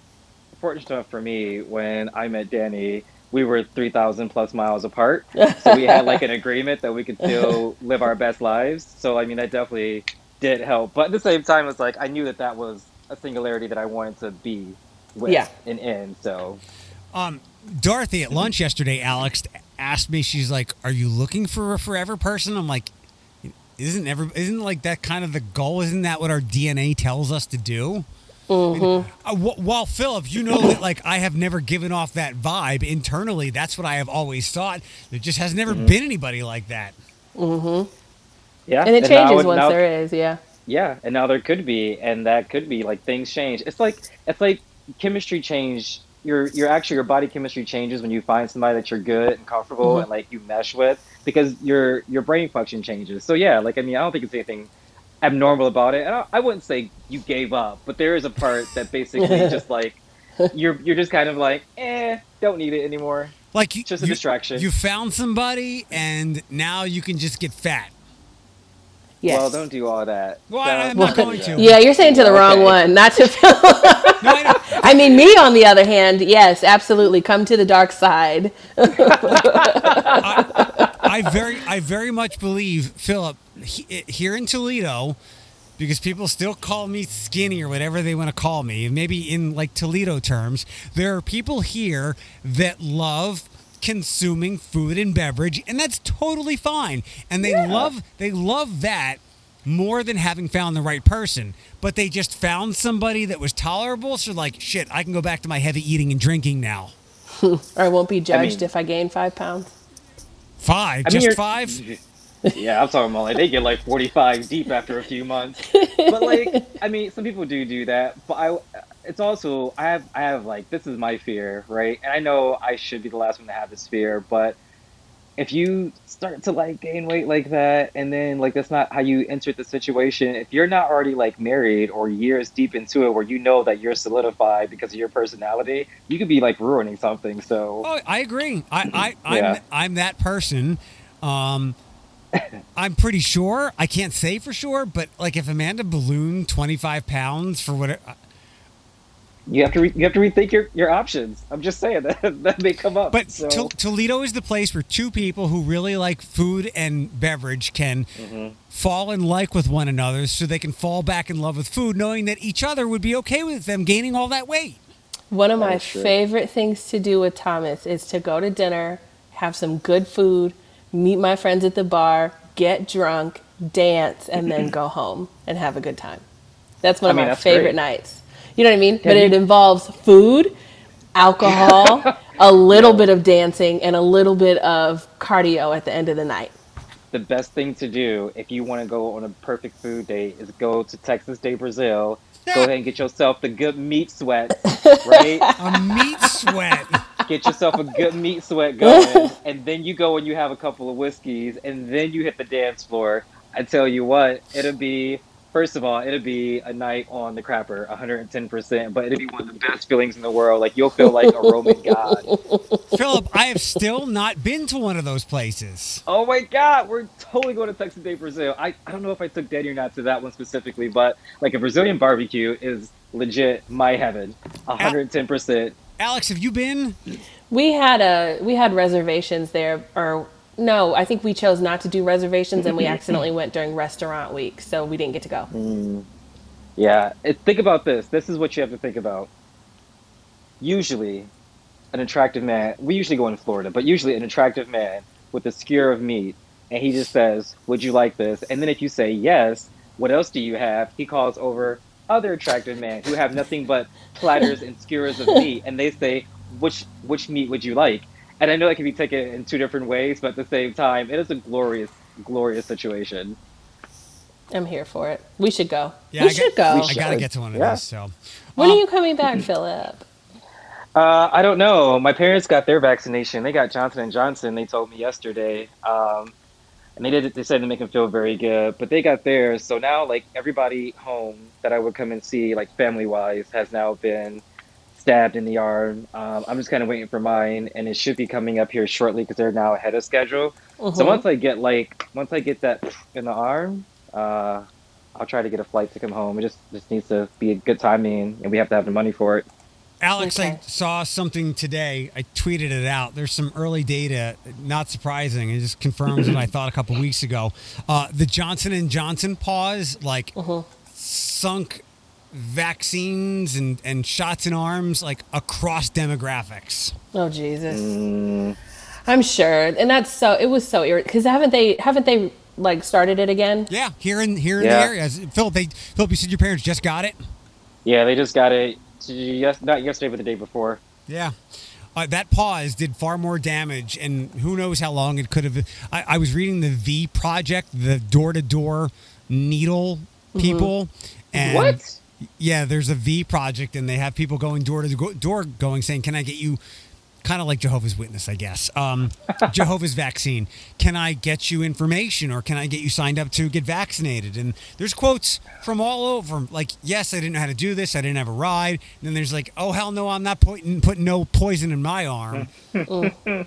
Fortunate enough for me, when I met Danny, we were 3,000 plus miles apart. So we had like an agreement that we could still live our best lives. So, I mean, that definitely did help. But at the same time, it's like I knew that that was a singularity that I wanted to be with Yeah. and in. So, Um, Dorothy at lunch yesterday, Alex asked me. She's like, "Are you looking for a forever person?" I'm like, "Isn't ever isn't like that kind of the goal? Isn't that what our DNA tells us to do?" Uh, wh- while Philip, you know that like I have never given off that vibe internally. That's what I have always thought. There just has never been anybody like that. yeah. And it now changes it- once now- there is, yeah. Yeah, and now there could be, and that could be like things change. It's like it's like chemistry change. Your your actually your body chemistry changes when you find somebody that you're good and comfortable Mm-hmm. and like you mesh with because your your brain function changes. So yeah, like I mean, I don't think it's anything abnormal about it. And I, I wouldn't say you gave up, but there is a part that basically just like you're you're just kind of like, eh, don't need it anymore. Like you, Just a you- distraction. You found somebody, and now you can just get fat. Yes. Well, don't do all that. Well, That- I'm not going to. yeah, you're saying to the wrong Okay. one, not to Philip. No, I. I mean, me on the other hand, yes, absolutely. Come to the dark side. I very, I very much believe Philip he, here in Toledo, because people still call me skinny or whatever they want to call me. Maybe in like Toledo terms, there are people here that love consuming food and beverage, and that's totally fine. And they love, they love that more than having found the right person. But they just found somebody that was tolerable. So like, shit, I can go back to my heavy eating and drinking now. Or I won't be judged mean- if I gain five pounds. Five, I mean, just you're- five. Yeah, I'm talking about like they get like 45 deep after a few months. But like, I mean, some people do do that. But I, it's also I have I have like this is my fear, right? And I know I should be the last one to have this fear, but if you start to like gain weight like that, and then like that's not how you entered the situation. If you're not already like married or years deep into it, where you know that you're solidified because of your personality, you could be like ruining something. So Oh, I agree. I, I, I'm, I'm that person. Um, I'm pretty sure. I can't say for sure, but like if Amanda ballooned 25 pounds for what, you have to re- you have to rethink your, your options. I'm just saying that that may come up. but so. Tol- Toledo is the place where two people who really like food and beverage can Mm-hmm. fall in like with one another, so they can fall back in love with food, knowing that each other would be okay with them gaining all that weight. One of That my favorite things to do with Thomas is to go to dinner, have some good food, meet my friends at the bar, get drunk, dance, and then go home and have a good time. That's one I of mean, my favorite great. nights. You know what I mean? but you- it involves food, alcohol, a little bit of dancing, and a little bit of cardio at the end of the night. The best thing to do if you want to go on a perfect food date is go to Texas de Brazil. Go ahead and get yourself the good meat sweat, right? A meat sweat. get yourself a good meat sweat going, and then you go and you have a couple of whiskeys, and then you hit the dance floor. I tell you what, it'll be first of all, it'll be a night on the crapper, 110 percent. But it'll be one of the best feelings in the world. Like you'll feel like a Roman god. Philip, I have still not been to one of those places. Oh my god, we're totally going to Texas de Brazil. I, I don't know if I took Daddy or not to that one specifically, but like a Brazilian barbecue is legit my heaven. 110%. Alex, have you been? We had a we had reservations there, or no, I think we chose not to do reservations, and we accidentally went during restaurant week, so we didn't get to go. Hmm. Yeah, it, think about this. This is what you have to think about. Usually, an attractive man, we usually go in Florida, but usually an attractive man with a skewer of meat, and he just says, Would you like this? And then if you say yes, what else do you have? He calls over other attractive men who have nothing but platters and skewers of meat, and they say, Which which meat would you like? And I know it can be taken in two different ways, but at the same time, it is a glorious, glorious situation. I'm here for it. We should go. Yeah, we I should got- go. We I gotta get to one of Yeah. these. So When Um, are you coming back, Philip? Uh, I don't know. My parents got their vaccination. They got Johnson and Johnson. They told me yesterday, um, and they did. They said to make them feel very good. But they got theirs, so now like everybody home that I would come and see, like family wise, has now been stabbed in the arm. Um, I'm just kind of waiting for mine, and it should be coming up here shortly because they're now ahead of schedule. So Mhm. once I get like once I get that in the arm, uh, I'll try to get a flight to come home. It just just needs to be a good timing, and we have to have the money for it. Alex, I saw something today. I tweeted it out. There's some early data, not surprising. It just confirms what I thought a couple weeks ago. Uh, the Johnson and Johnson pause, like sunk vaccines and, and shots in arms, like across demographics. Oh Jesus. Mm, I'm sure, and that's so. It was so irritating because haven't they haven't they like started it again? Yeah, here in here in Yeah. the area. Philip, they, Philip, you said your parents just got it. yeah, they just got it. Yes, not yesterday, but the day before. Yeah. Uh, that pause did far more damage, and who knows how long it could have. I, I was reading the V Project, the door to door needle people. And What? Yeah, there's a V Project, and they have people going door to go- door going saying, Can I get you, kind of like Jehovah's Witness, I guess, um, Jehovah's vaccine? Can I get you information, or can I get you signed up to get vaccinated? And there's quotes from all over, like, Yes, I didn't know how to do this, I didn't have a ride. And then there's like, Oh, hell no, I'm not putting, putting no poison in my arm.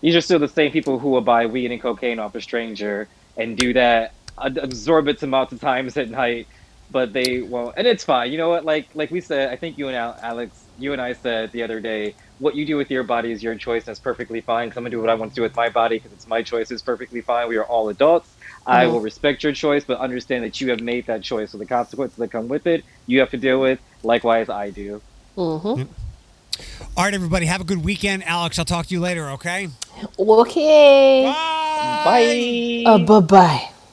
These are still the same people who will buy weed and cocaine off a stranger and do that an exorbitant amounts of times at night, but they won't. And it's fine. You know what? Like like we said, I think you and Alex, you and I said the other day, what you do with your body is your choice. That's perfectly fine. 'cause I'm gonna do what I want to do with my body because it's my choice. It's perfectly fine. We are all adults. I Mhm. will respect your choice, but understand that you have made that choice. So the consequences that come with it, you have to deal with. Likewise, I do. Mm-hmm. All right, everybody, have a good weekend. Alex, I'll talk to you later, okay? Okay. Bye. Bye. Uh, bye bye.